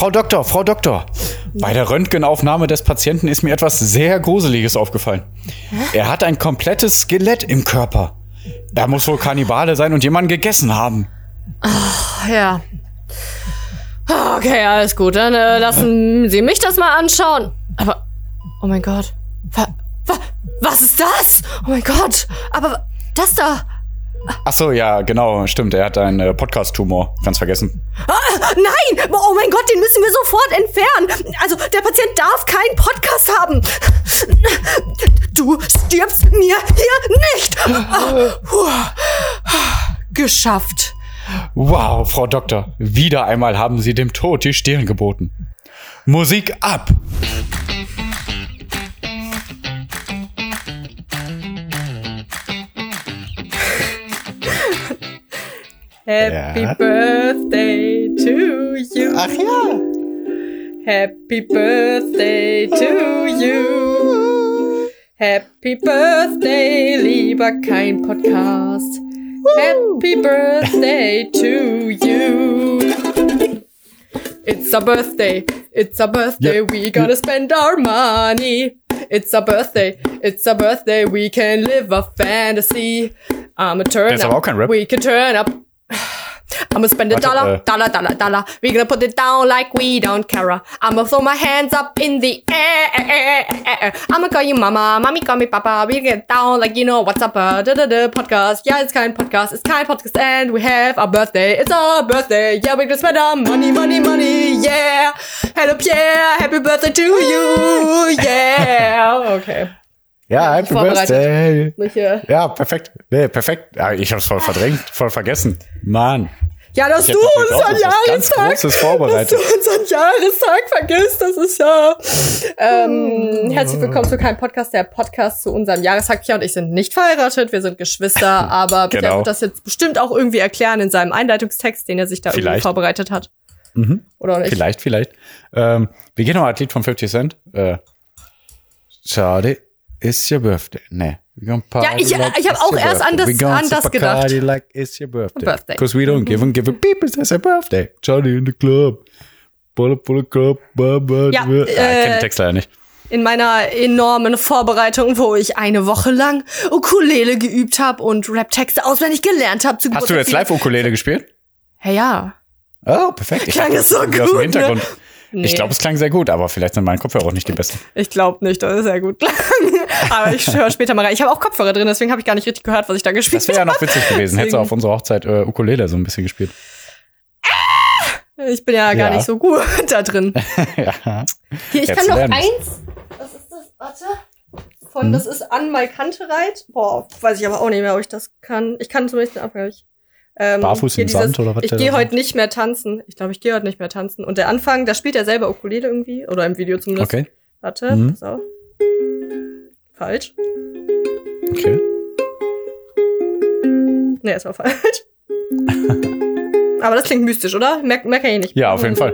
Frau Doktor, Frau Doktor. Bei der Röntgenaufnahme des Patienten ist mir etwas sehr Gruseliges aufgefallen. Er hat ein komplettes Skelett im Körper. Er muss wohl Kannibale sein und jemanden gegessen haben. Ja. Okay, alles gut. Dann äh, lassen Sie mich das mal anschauen. Aber, oh mein Gott. Wa, wa, was ist das? Oh mein Gott. Aber das da. Ach so, ja, genau, stimmt. Er hat einen äh, Podcast-Tumor. Ganz vergessen. Ah, nein! Oh mein Gott, den müssen wir sofort entfernen. Also, der Patient darf keinen Podcast haben. Du stirbst mir hier nicht. Geschafft. Wow, Frau Doktor. Wieder einmal haben Sie dem Tod die Stirn geboten. Musik ab! Happy Ja. Birthday to you. Ach ja. Happy Birthday to you. Happy Birthday, lieber kein Podcast. Happy Birthday to you. It's a birthday, it's a birthday, Ja. we gotta spend our money. It's a birthday, it's a birthday, we can live a fantasy. I'm a turn up, aber kein Rap. we can turn up. I'm gonna spend a dollar, dollar, dollar, dollar. We're gonna put it down like we don't care. I'm gonna throw my hands up in the air. I'm gonna call you mama, mommy call me papa. We get down like you know what's up. Uh, da, da, da, podcast. Yeah, it's kein Podcast. It's kein Podcast, and we have our birthday. It's our birthday. Yeah, we're gonna spend our money, money, money. Yeah. Hello Pierre, happy birthday to you. Yeah. Okay. Ja, Happy. Birthday. Mich, äh, Ja, perfekt. Nee, perfekt. Ich hab's voll verdrängt, voll vergessen. Mann. Ja, dass Ich du unseren Jahrestag, dass du unseren Jahrestag vergisst, das ist ja. Ähm, herzlich willkommen zu keinem Podcast. Der Podcast zu unserem Jahrestag. Pia und ich sind nicht verheiratet, wir sind Geschwister, aber Pia Genau. wird das jetzt bestimmt auch irgendwie erklären in seinem Einleitungstext, den er sich da irgendwie Vielleicht. vorbereitet hat. Mhm. Oder nicht? Vielleicht, vielleicht. Ähm, wie geht noch ein Lied von 50 Cent? Äh, Schade, it's your birthday. Nee. We gonna party Ja, ich- like ich hab it's auch your erst an birthday. das- We gonna an das gedacht. Party like it's your birthday. Birthday. Cause we don't give and give a people it's their birthday. Johnny in the club. Pull up, pull up, club. Ba, ba, Ja, ah, ich kenne äh, den Text leider nicht. In meiner enormen Vorbereitung, wo ich eine Woche lang Ukulele geübt habe und Rap-Texte auswendig gelernt habe. Hast du jetzt Live-Ukulele gespielt? Ja, ja. Oh, perfekt. Ich Klang es so irgendwie aus dem gut, Hintergrund. Nee. Ich glaube, es klang sehr gut, aber vielleicht sind meine Kopfhörer auch nicht die besten. Ich glaube nicht, das ist sehr gut. Aber ich höre später mal rein. Ich habe auch Kopfhörer drin, deswegen habe ich gar nicht richtig gehört, was ich da gespielt Das wäre ja habe. noch witzig gewesen. Hättest du auf unserer Hochzeit äh, Ukulele so ein bisschen gespielt. Ich bin ja gar Ja. nicht so gut da drin. ja. Hier, ich Jetzt kann noch lernen. eins. Was ist das? Warte. Von, das ist an Mal Kantereit. Boah, weiß ich aber auch nicht mehr, ob ich das kann. Ich kann zumindest den Anfang. Ich, ähm, Barfuß im Sand oder was Ich gehe heute nicht mehr tanzen. Ich glaube, ich gehe heute nicht mehr tanzen. Und der Anfang, da spielt er selber Ukulele irgendwie. Oder im Video zumindest. Okay. Warte, Mhm. pass auf. Falsch. Okay. Nee, es war falsch. Aber das klingt mystisch, oder? Merk, merk ich nicht. Ja, auf jeden Fall.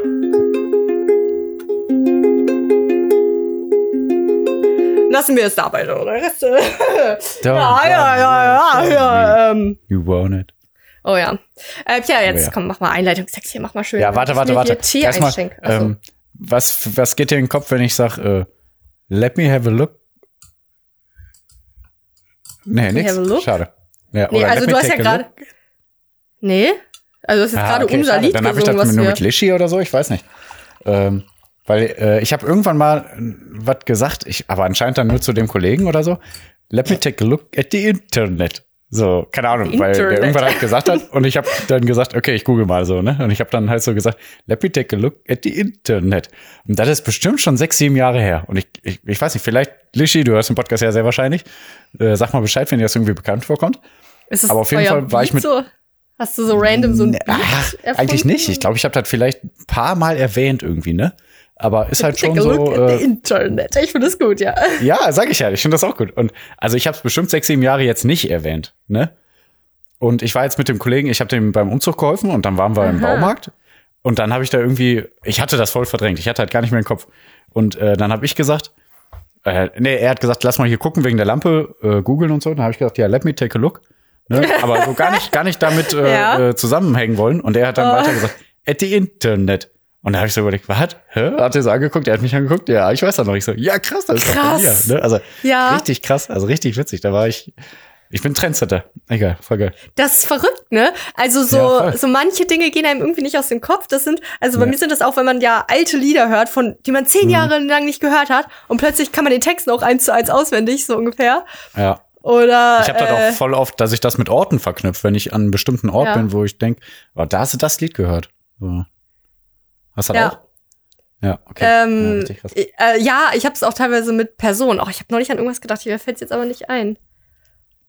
Lassen wir es dabei, so. Der Rest, äh, Don't ja, ja, ja, ja, ja, ähm. You want it. Oh ja. Äh, Pia, jetzt Oh ja. komm, mach mal Einleitungstext hier, mach mal schön. Ja, warte, warte, warte. Tee Erstmal. Also, ähm, was, was geht dir in den Kopf, wenn ich sag, äh, let me have a look? Nee, look? Schade. Ja, nee, also du hast ja gerade. Nee? Also das ist jetzt Ah, gerade okay, unser schade. Lied Dann habe ich das nur mit Lischi oder so, ich weiß nicht. Ähm, weil äh, ich habe irgendwann mal äh, was gesagt, ich, aber anscheinend dann nur zu dem Kollegen oder so. Let me take a look at the Internet. So, keine Ahnung, weil der Internet. irgendwann halt gesagt hat und ich habe dann gesagt, okay, ich google mal so, ne? Und ich habe dann halt so gesagt, let me take a look at the Internet. Und das ist bestimmt schon sechs, sieben Jahre her. Und ich, ich, ich weiß nicht, vielleicht, Lischi, du hörst den Podcast ja sehr wahrscheinlich. Äh, sag mal Bescheid, wenn dir das irgendwie bekannt vorkommt. Ist das aber auf jeden Fall war ich mit- So? Hast du so random so ein Ach, eigentlich nicht. Ich glaube, ich habe das vielleicht ein paar Mal erwähnt irgendwie, ne? Aber ist halt schon so. Äh, Internet. Ich finde das gut, ja. ja, sag ich ja. Ich finde das auch gut. Und also ich habe es bestimmt sechs, sieben Jahre jetzt nicht erwähnt, ne? Und ich war jetzt mit dem Kollegen, ich habe dem beim Umzug geholfen und dann waren wir im Aha. Baumarkt und dann habe ich da irgendwie, ich hatte das voll verdrängt. Ich hatte halt gar nicht mehr im Kopf. Und äh, dann habe ich gesagt, äh, nee, er hat gesagt, lass mal hier gucken wegen der Lampe, äh, googeln und so. Dann habe ich gesagt, ja, let me take a look. Ne? Aber so gar nicht, gar nicht damit äh, Ja. äh, zusammenhängen wollen. Und er hat dann Oh. weiter gesagt, at the Internet. Und da habe ich so überlegt, was? Hä? Hat er so angeguckt, er hat mich angeguckt, ja, ich weiß das noch. Ich so, ja, krass, das ist doch von Krass. mir. Ne? Also Ja. richtig krass, also richtig witzig. Da war ich, ich bin Trendsetter. Egal, voll geil. Das ist verrückt, ne? Also so, Ja, so manche Dinge gehen einem irgendwie nicht aus dem Kopf. Das sind, also bei Ja. mir sind das auch, wenn man ja alte Lieder hört, von die man Mhm. zehn Jahre lang nicht gehört hat und plötzlich kann man den Text noch eins zu eins auswendig, so ungefähr. Ja. Oder Ich habe das äh, auch voll oft, dass ich das mit Orten verknüpfe, wenn ich an einem bestimmten Ort Ja. bin, wo ich denk, oh, da hast du das Lied gehört. So. Hast du Ja. auch? Ja, okay. ja, ähm, richtig krass. äh, ja, ich habe es auch teilweise mit Personen. Oh, ich habe neulich an irgendwas gedacht, mir fällt jetzt aber nicht ein.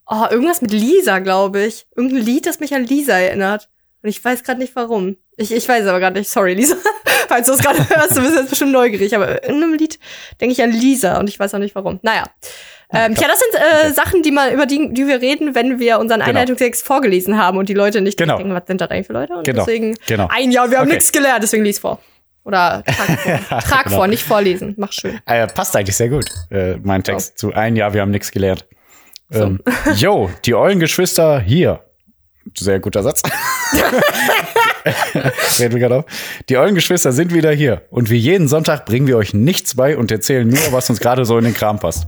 Oh, irgendwas mit Lisa, glaube ich. Irgendein Lied, das mich an Lisa erinnert. Und ich weiß gerade nicht warum. Ich, ich weiß aber gerade nicht. Sorry, Lisa. Falls du es gerade hörst, du bist jetzt bestimmt neugierig. Aber in einem Lied denke ich an Lisa und ich weiß auch nicht warum. Naja. Ähm, ja, das sind äh, Sachen, die mal über die, die wir reden, wenn wir unseren Genau. Einleitungstext vorgelesen haben und die Leute nicht Genau. denken, was sind das eigentlich für Leute? Und Genau. deswegen Genau. ein Jahr, wir haben Okay. nichts gelernt, deswegen lies vor. Oder trag vor. Trag Genau. vor, nicht vorlesen. Mach schön. Äh, passt eigentlich sehr gut, äh, mein Text zu ein Jahr, wir haben nichts gelernt. Ähm, yo, die Eulengeschwister hier. Sehr guter Satz. Reden wir gerade auf. Die Eulengeschwister sind wieder hier. Und wie jeden Sonntag bringen wir euch nichts bei und erzählen nur, was uns gerade so in den Kram passt.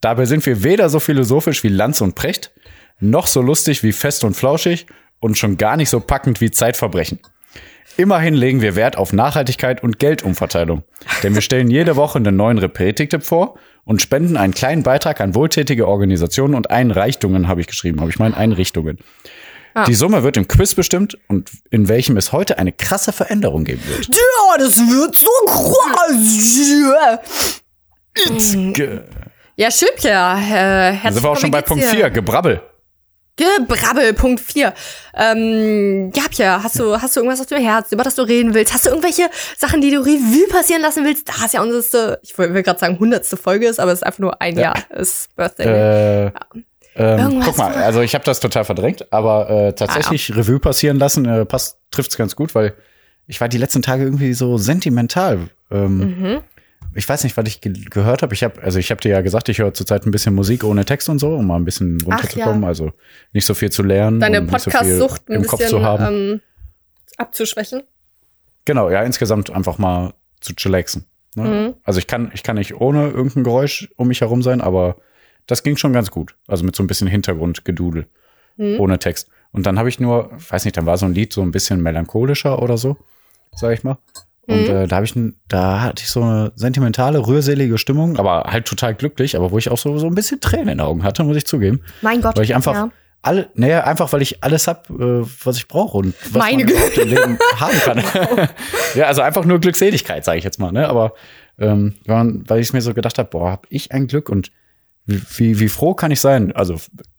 Dabei sind wir weder so philosophisch wie Lanz und Precht, noch so lustig wie fest und flauschig und schon gar nicht so packend wie Zeitverbrechen. Immerhin legen wir Wert auf Nachhaltigkeit und Geldumverteilung. Denn wir stellen jede Woche einen neuen Repretik-Tipp vor und spenden einen kleinen Beitrag an wohltätige Organisationen und Einrichtungen, habe ich geschrieben, habe ich meine Einrichtungen. Die Summe wird im Quiz bestimmt und in welchem es heute eine krasse Veränderung geben wird. Ja, das wird so krass. Ja, schön, Pierre. Äh, Da herzlich sind wir auch schon bei Punkt 4, Gebrabbel. Gebrabbel, Punkt 4. Ähm, ja, Pierre, hast du, hast du irgendwas auf dem Herzen, über das du reden willst? Hast du irgendwelche Sachen, die du Revue passieren lassen willst? Da ist ja unsere, ich will, gerade sagen, hundertste Folge ist, aber es ist einfach nur ein Ja. Jahr. Ist Birthday. Äh, ähm, guck mal, also ich habe das total verdrängt, aber äh, tatsächlich Revue passieren lassen, äh, passt, trifft's ganz gut, weil ich war die letzten Tage irgendwie so sentimental. Ähm, Mhm. Ich weiß nicht, was ich ge gehört habe. Ich habe, also ich habe dir ja gesagt, ich höre zurzeit ein bisschen Musik ohne Text und so, um mal ein bisschen runterzukommen. ja. Also nicht so viel zu lernen. Deine so Podcast-Sucht ein im Kopf zu haben. ähm, abzuschwächen. Genau, ja, insgesamt einfach mal zu chillaxen. Ne? Mhm. Also ich kann, ich kann nicht ohne irgendein Geräusch um mich herum sein, aber das ging schon ganz gut. Also mit so ein bisschen Hintergrundgedudel, Mhm. ohne Text. Und dann habe ich nur, weiß nicht, dann war so ein Lied so ein bisschen melancholischer oder so, sag ich mal. Und Mhm. äh, da habe ich, da hatte ich so eine sentimentale, rührselige Stimmung, aber halt total glücklich, aber wo ich auch so, so ein bisschen Tränen in den Augen hatte, muss ich zugeben. Mein Gott. Weil ich einfach Ja. alle, naja, einfach weil ich alles hab, äh, was ich brauche und was Meine man überhaupt im Leben haben kann. ja, also einfach nur Glückseligkeit, sage ich jetzt mal, ne? Aber ähm, weil weil ich mir so gedacht habe, boah, hab ich ein Glück und wie, wie, wie froh kann ich sein? Also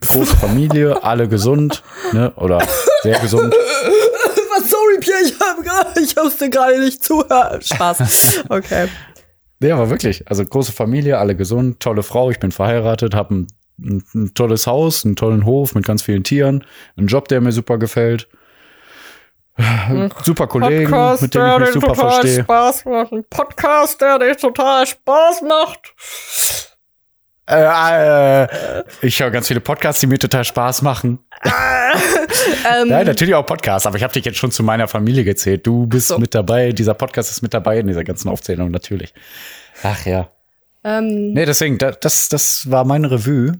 große Familie, alle gesund, ne? Oder sehr gesund. Sorry, Pierre, ich, hab, ich musste gerade nicht zuhören. Spaß. Okay. Ja, aber wirklich. Also große Familie, alle gesund, tolle Frau, ich bin verheiratet, habe ein, ein, ein tolles Haus, einen tollen Hof mit ganz vielen Tieren, einen Job, der mir super gefällt. Super Kollegen, mit denen ich mich super verstehe. Spaß macht. Podcast, der dir total Spaß macht. Äh, äh, ich höre ganz viele Podcasts, die mir total Spaß machen. Ähm, Nein, natürlich auch Podcasts, aber ich habe dich jetzt schon zu meiner Familie gezählt. Du bist so. mit dabei, dieser Podcast ist mit dabei in dieser ganzen Aufzählung, natürlich. Ach ja. ähm, Nee, deswegen, da- das, das war meine Revue.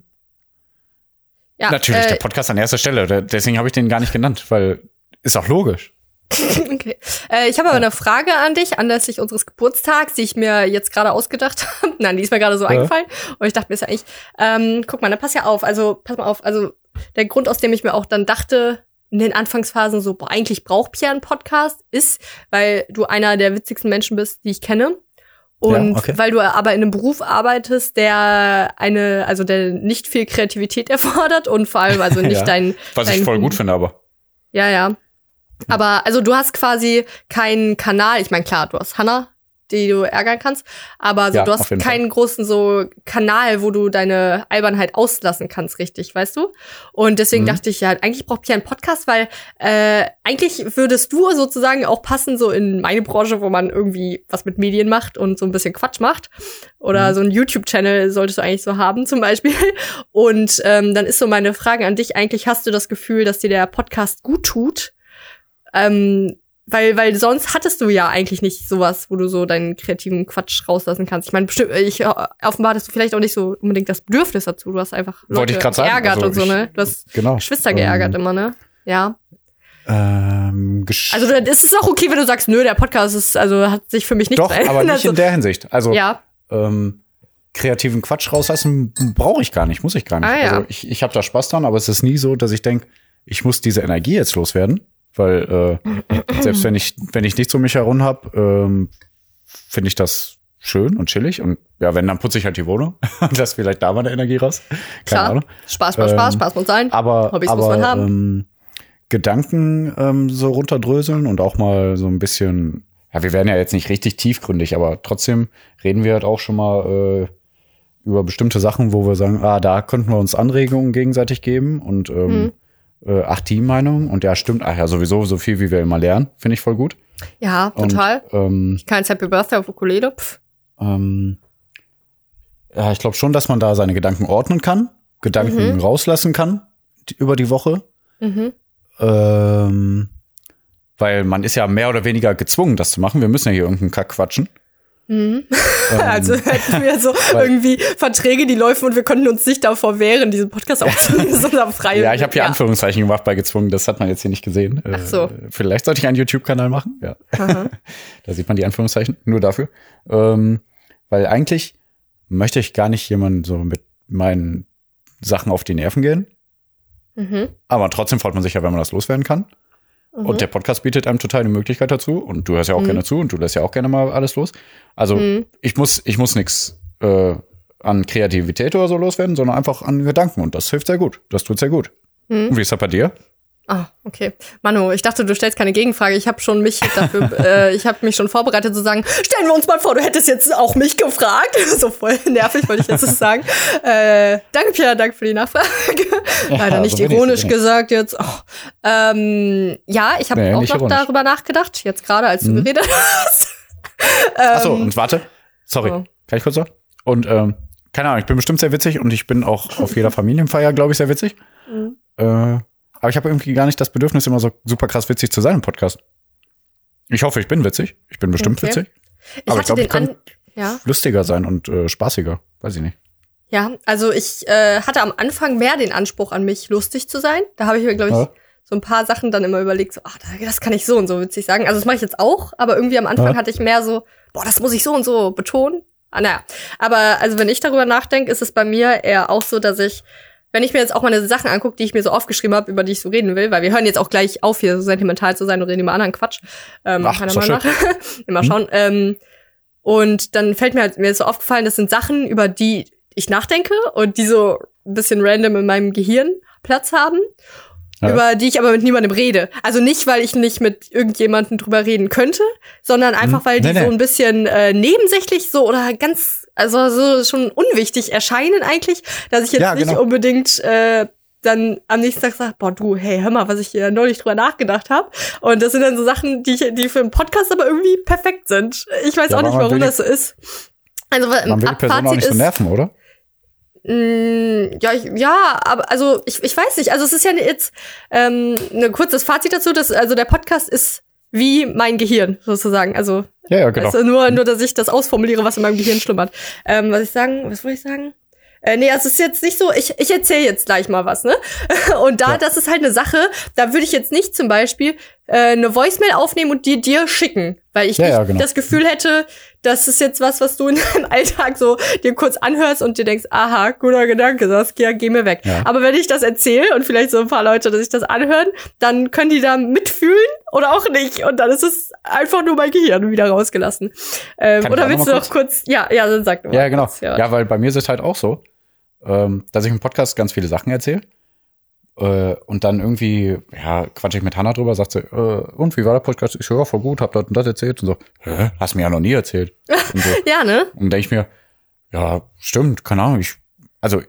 ja, natürlich, äh, der Podcast an erster Stelle. Deswegen habe ich den gar nicht genannt, weil ist auch logisch. Okay. Äh, ich habe aber eine Frage an dich, anlässlich unseres Geburtstags, die ich mir jetzt gerade ausgedacht habe. Nein, die ist mir gerade so Ja. eingefallen. Und ich dachte mir ist ja eigentlich, ähm, guck mal, dann pass ja auf. Also, pass mal auf. Also, der Grund, aus dem ich mir auch dann dachte, in den Anfangsphasen so, boah, eigentlich braucht Pierre einen Podcast, ist, weil du einer der witzigsten Menschen bist, die ich kenne. Und Ja, okay. weil du aber in einem Beruf arbeitest, der eine, also der nicht viel Kreativität erfordert und vor allem also nicht Ja. dein. Was ich dein, voll gut finde, aber. ja, ja. Aber also du hast quasi keinen Kanal. Ich meine, klar, du hast Hannah, die du ärgern kannst, aber so, Ja, du hast jeden Fall. keinen großen so Kanal, wo du deine Albernheit auslassen kannst, richtig, weißt du? Und deswegen Mhm. dachte ich, ja, eigentlich braucht Pierre einen Podcast, weil äh, eigentlich würdest du sozusagen auch passen so in meine Branche, wo man irgendwie was mit Medien macht und so ein bisschen Quatsch macht. Oder Mhm. so ein YouTube-Channel solltest du eigentlich so haben, zum Beispiel. Und ähm, dann ist so meine Frage an dich, eigentlich hast du das Gefühl, dass dir der Podcast gut tut? Ähm, weil, weil sonst hattest du ja eigentlich nicht sowas, wo du so deinen kreativen Quatsch rauslassen kannst. Ich meine, bestimmt, ich äh, offenbar hattest du vielleicht auch nicht so unbedingt das Bedürfnis dazu. Du hast einfach Leute geärgert Also und so, ne? Du hast Genau. Geschwister geärgert Ähm, immer, ne? Ja. Ähm, gesch- Also dann ist es auch okay, wenn du sagst, nö, der Podcast ist, also hat sich für mich nichts Doch, aber nicht in der Hinsicht. Also Ja, ähm, kreativen Quatsch rauslassen brauche ich gar nicht, muss ich gar nicht. Ah, ja. Also ich, ich habe da Spaß dran, aber es ist nie so, dass ich denke, ich muss diese Energie jetzt loswerden, weil äh, selbst wenn ich wenn ich nichts um mich herum habe, ähm, finde ich das schön und chillig und ja, wenn dann putze ich halt die Wohnung und lass vielleicht da meine Energie raus. Keine klar. Ahnung. Spaß, Spaß, Spaß, Ähm, Spaß muss sein. Aber, Hobbys aber muss man haben. Ähm, Gedanken ähm, so runterdröseln und auch mal so ein bisschen, ja, wir werden ja jetzt nicht richtig tiefgründig, aber trotzdem reden wir halt auch schon mal äh, über bestimmte Sachen, wo wir sagen, ah, da könnten wir uns Anregungen gegenseitig geben und ähm, Mhm. Äh, ach, Teammeinung und ja, stimmt, ach ja, sowieso so viel, wie wir immer lernen, finde ich voll gut. Ja, Und, total. ähm, Kein Happy Birthday auf Ukulele. Pff. ähm, ja, ich glaube schon, dass man da seine Gedanken ordnen kann, Gedanken Mhm. rauslassen kann die, über die Woche. Mhm. Ähm, weil man ist ja mehr oder weniger gezwungen, das zu machen. Wir müssen ja hier irgendeinen Kack quatschen. Mhm. Ähm, Also hätten wir so irgendwie Verträge, die laufen und wir konnten uns nicht davor wehren, diesen Podcast aufzunehmen, sondern frei. ja, ich habe hier Anführungszeichen gemacht bei gezwungen. Das hat man jetzt hier nicht gesehen. Ach so. Äh, vielleicht sollte ich einen YouTube-Kanal machen. Ja, Aha. da sieht man die Anführungszeichen nur dafür. Ähm, weil eigentlich möchte ich gar nicht jemanden so mit meinen Sachen auf die Nerven gehen. Mhm. Aber trotzdem freut man sich ja, wenn man das loswerden kann. Mhm. Und der Podcast bietet einem total eine Möglichkeit dazu. Und du hörst ja auch Mhm. gerne zu und du lässt ja auch gerne mal alles los. Also Mhm. ich muss, ich muss nichts äh, an Kreativität oder so loswerden, sondern einfach an Gedanken. Und das hilft sehr gut. Das tut sehr gut. Mhm. Und wie ist das bei dir? Ah, okay. Manu, ich dachte, du stellst keine Gegenfrage. Ich habe schon mich dafür, äh, ich habe mich schon vorbereitet zu sagen, stellen wir uns mal vor, du hättest jetzt auch mich gefragt. so voll nervig wollte ich jetzt das sagen. Äh, danke, Pierre, danke für die Nachfrage. Leider so nicht ironisch so gesagt jetzt. Oh. Ähm, ja, ich habe Nee, auch noch ironisch. darüber nachgedacht, jetzt gerade als du Mhm. geredet hast. Achso, und warte. Sorry. Ähm, oh. Kann ich kurz noch? Und ähm, keine Ahnung, ich bin bestimmt sehr witzig und ich bin auch auf jeder Familienfeier, glaube ich, sehr witzig. Mhm. Äh, aber ich habe irgendwie gar nicht das Bedürfnis, immer so super krass witzig zu sein im Podcast. Ich hoffe, ich bin witzig. Ich bin bestimmt Okay. witzig. Ich Aber ich hatte glaub, den ich kann- an ja. Lustiger sein und äh, spaßiger. Weiß ich nicht. Ja, also ich äh, hatte am Anfang mehr den Anspruch an mich, lustig zu sein. Da habe ich mir, glaube ich, Ja. so ein paar Sachen dann immer überlegt, so, ach, das kann ich so und so witzig sagen. Also das mache ich jetzt auch, aber irgendwie am Anfang Ja. hatte ich mehr so, boah, das muss ich so und so betonen. Ah, naja. Aber also wenn ich darüber nachdenke, ist es bei mir eher auch so, dass ich, wenn ich mir jetzt auch meine Sachen angucke, die ich mir so aufgeschrieben habe, über die ich so reden will, weil wir hören jetzt auch gleich auf, hier so sentimental zu sein und reden über anderen Quatsch. Ähm, Ach, meiner Meinung nach. Immer schauen. Ähm, und dann fällt mir halt, mir ist so aufgefallen, das sind Sachen, über die ich nachdenke und die so ein bisschen random in meinem Gehirn Platz haben, Ja. über die ich aber mit niemandem rede. Also nicht, weil ich nicht mit irgendjemandem drüber reden könnte, sondern einfach, Hm. weil die Nee, nee. so ein bisschen äh, nebensächlich so oder ganz, also so schon unwichtig erscheinen eigentlich, dass ich jetzt Ja, nicht genau. unbedingt äh, dann am nächsten Tag sage, boah, du, hey, hör mal, was ich hier neulich drüber nachgedacht habe. Und das sind dann so Sachen, die, ich, die für einen Podcast aber irgendwie perfekt sind. Ich weiß Ja, auch nicht, warum das so ist. Also Man will die Person auch nicht so nerven, oder? Mm, ja, ich, ja, aber also ich, ich weiß nicht. Also es ist ja jetzt ähm, ein kurzes Fazit dazu, dass also der Podcast ist wie mein Gehirn sozusagen. Also Ja, ja, genau. also nur, nur, dass ich das ausformuliere, was in meinem Gehirn schlummert. Ähm, was ich sagen, was wollte ich sagen? Äh, nee, also es ist jetzt nicht so, ich, ich erzähle jetzt gleich mal was, ne? Und da, Ja. das ist halt eine Sache, da würde ich jetzt nicht zum Beispiel äh, eine Voicemail aufnehmen und die dir schicken, weil ich Ja, nicht ja, genau. das Gefühl hätte, das ist jetzt was, was du in deinem Alltag so dir kurz anhörst und dir denkst, aha, guter Gedanke, Saskia, geh mir weg. Ja. Aber wenn ich das erzähle und vielleicht so ein paar Leute, dass sich das anhören, dann können die da mitfühlen oder auch nicht. Und dann ist es einfach nur mein Gehirn wieder rausgelassen. Ähm, ich oder willst du noch kurz? Ja, ja, dann sag du mal. Ja, genau. kurz, Ja. weil bei mir ist es halt auch so, ähm, dass ich im Podcast ganz viele Sachen erzähle. Äh, und dann irgendwie, ja, quatsch ich mit Hannah drüber, sagt sie, äh, und wie war der Podcast? Ich höre voll gut, hab das und das erzählt. Und so, hä, hast mir ja noch nie erzählt. So. Ja, ne? und denke ich mir, ja, stimmt, keine Ahnung, ich, also,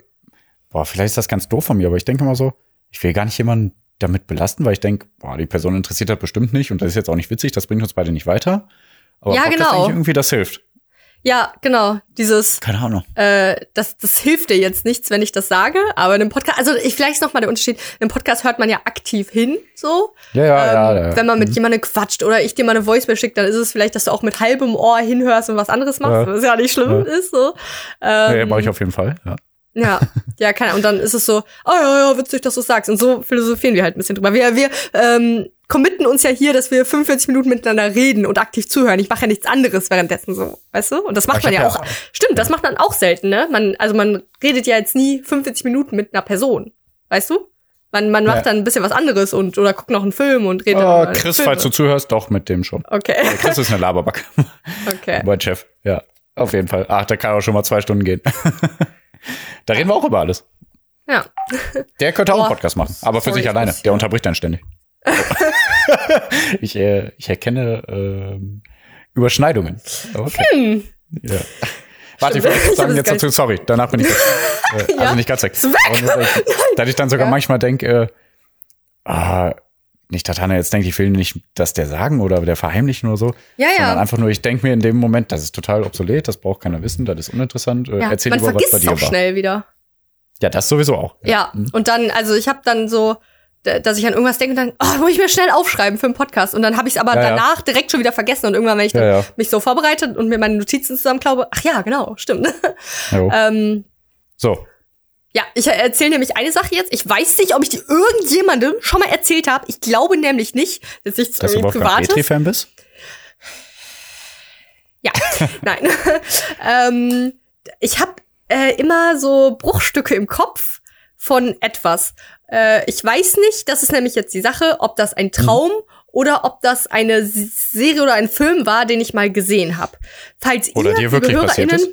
boah, vielleicht ist das ganz doof von mir, aber ich denke immer so, ich will gar nicht jemanden damit belasten, weil ich denke, boah, die Person interessiert das bestimmt nicht und das ist jetzt auch nicht witzig, das bringt uns beide nicht weiter. Aber Ja, Podcast genau. eigentlich irgendwie, das hilft. Ja, genau. Dieses, Keine Ahnung. äh, das, das hilft dir jetzt nichts, wenn ich das sage. Aber in einem Podcast, also ich vielleicht noch mal der Unterschied. Im Podcast hört man ja aktiv hin, so. Ja, ja, ähm, ja, ja. Wenn man mit jemandem quatscht oder ich dir mal eine Voicemail schicke, dann ist es vielleicht, dass du auch mit halbem Ohr hinhörst und was anderes machst, Ja. was ja nicht schlimm Ja. ist, so. Ähm, Ja, mache ich auf jeden Fall. Ja. Ja, ja, keine Ahnung. Und dann ist es so, oh ja, ja, witzig, dass du sagst. Und so philosophieren wir halt ein bisschen drüber. Wir, wir ähm, committen uns ja hier, dass wir 45 Minuten miteinander reden und aktiv zuhören. Ich mache ja nichts anderes währenddessen so, weißt du? Und das macht Ich man ja ja auch. Stimmt, das macht man auch selten, ne? Man, also man redet ja jetzt nie 45 Minuten mit einer Person, weißt du? Man, man macht Ja. dann ein bisschen was anderes und oder guckt noch einen Film und redet. Oh, Chris, Filme. falls du zuhörst, doch mit dem schon. Okay, Ja, Chris ist eine Laberbacke. okay. mein Chef. Ja, auf jeden Fall. Ach, der kann auch schon mal zwei Stunden gehen. da reden wir auch über alles. Ja. Der könnte auch einen Boah. Podcast machen, aber für Sorry, sich ich alleine. Der unterbricht dann ständig. ich, äh, ich erkenne ähm, Überschneidungen. Okay. Ja. Warte, ich wollte sagen jetzt dazu, sorry, danach bin ich weg. Äh, Ja. Also nicht ganz weg. Weg. Aber dass ich, dann sogar manchmal denke, äh, ah, nicht, dass Hannah jetzt denkt, ich will nicht das der sagen oder der verheimlichen oder so. Ja, Sondern ja. einfach nur, ich denke mir in dem Moment, das ist total obsolet, das braucht keiner wissen, das ist uninteressant. Äh, ja. Erzähl Man lieber, was vergisst bei es dir auch war. schnell wieder. Ja, das sowieso auch. Ja, Mhm. und dann, also ich habe dann so, dass ich an irgendwas denke und dann, oh, muss ich mir schnell aufschreiben für einen Podcast. Und dann habe ich es aber Ja, ja. danach direkt schon wieder vergessen. Und irgendwann, wenn ich Ja, ja. mich so vorbereitet und mir meine Notizen zusammenklaube, ach ja, genau, stimmt. Jo. ähm, So, ja, ich erzähle nämlich eine Sache jetzt. Ich weiß nicht, ob ich die irgendjemandem schon mal erzählt habe. Ich glaube nämlich nicht. Das ist nichts dass du Privates. Petri-Fan bist? Ja, nein. ähm, ich habe äh, immer so Bruchstücke im Kopf von etwas. Äh, ich weiß nicht, das ist nämlich jetzt die Sache, ob das ein Traum oder ob das eine Serie oder ein Film war, den ich mal gesehen habe. Falls Oder ihr, dir wirklich passiert ist?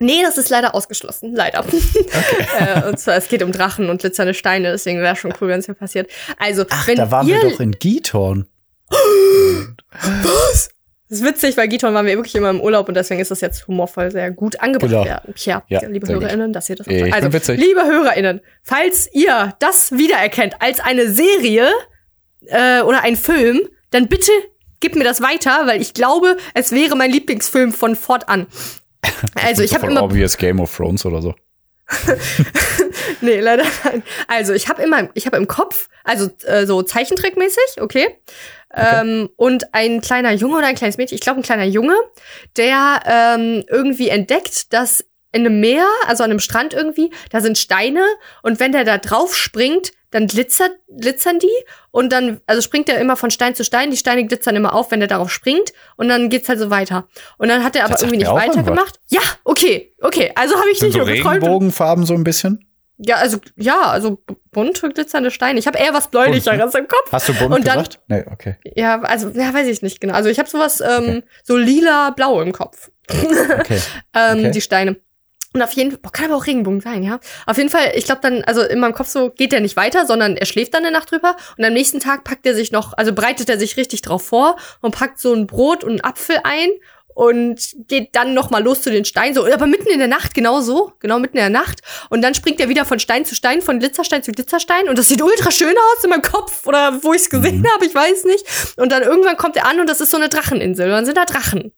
Nee, das ist leider ausgeschlossen, leider. äh, und zwar, es geht um Drachen und glitzernde Steine, deswegen wäre schon cool, wenn es mir passiert. Also, wenn da waren wir doch in Githorn. Das ist witzig, weil Giton waren wir wirklich immer im Urlaub und deswegen ist das jetzt humorvoll sehr gut angebracht Genau. werden. Tja, Ja, liebe sehr gut. HörerInnen, dass ihr das auch Ich Also, witzig. liebe HörerInnen, falls ihr das wiedererkennt als eine Serie äh, oder ein Film, dann bitte gebt mir das weiter, weil ich glaube, es wäre mein Lieblingsfilm von fortan. Also ich habe immer obvious Game of Thrones oder so. Nee, leider nein. Also, ich habe immer, ich habe im Kopf, also äh, so Zeichentrickmäßig, okay. Ähm, und ein kleiner Junge oder ein kleines Mädchen, ich glaube ein kleiner Junge, der ähm, irgendwie entdeckt, dass in einem Meer, also an einem Strand irgendwie, da sind Steine und wenn der da drauf springt, dann glitzert, glitzern die und dann, also springt er immer von Stein zu Stein, die Steine glitzern immer auf, wenn der darauf springt und dann geht's halt so weiter. Und dann hat er aber Das sagt irgendwie nicht weitergemacht. Ja, okay, okay, also habe ich Sind nicht so nur geträumt. Regenbogenfarben so ein bisschen? Ja, also ja, also bunte glitzernde Steine. Ich habe eher was bläulicheres im Kopf. Hast du bunt Und dann- gesagt? Nee, okay. Ja, also ja, weiß ich nicht genau. Also ich habe sowas ähm, so lila blau im Kopf. okay. ähm, Okay. die Steine. Und auf jeden Fall, boah, kann aber auch Regenbogen sein, ja. Auf jeden Fall, ich glaube dann, also in meinem Kopf so geht der nicht weiter, sondern er schläft dann eine Nacht drüber und am nächsten Tag packt er sich noch, also bereitet er sich richtig drauf vor und packt so ein Brot und einen Apfel ein und geht dann noch mal los zu den Steinen, so, aber mitten in der Nacht, genau so, genau mitten in der Nacht. Und dann springt er wieder von Stein zu Stein, von Glitzerstein zu Glitzerstein und das sieht ultra schön aus in meinem Kopf oder wo ich es gesehen habe, ich weiß nicht. Und dann irgendwann kommt er an und das ist so eine Dracheninsel und dann sind da Drachen.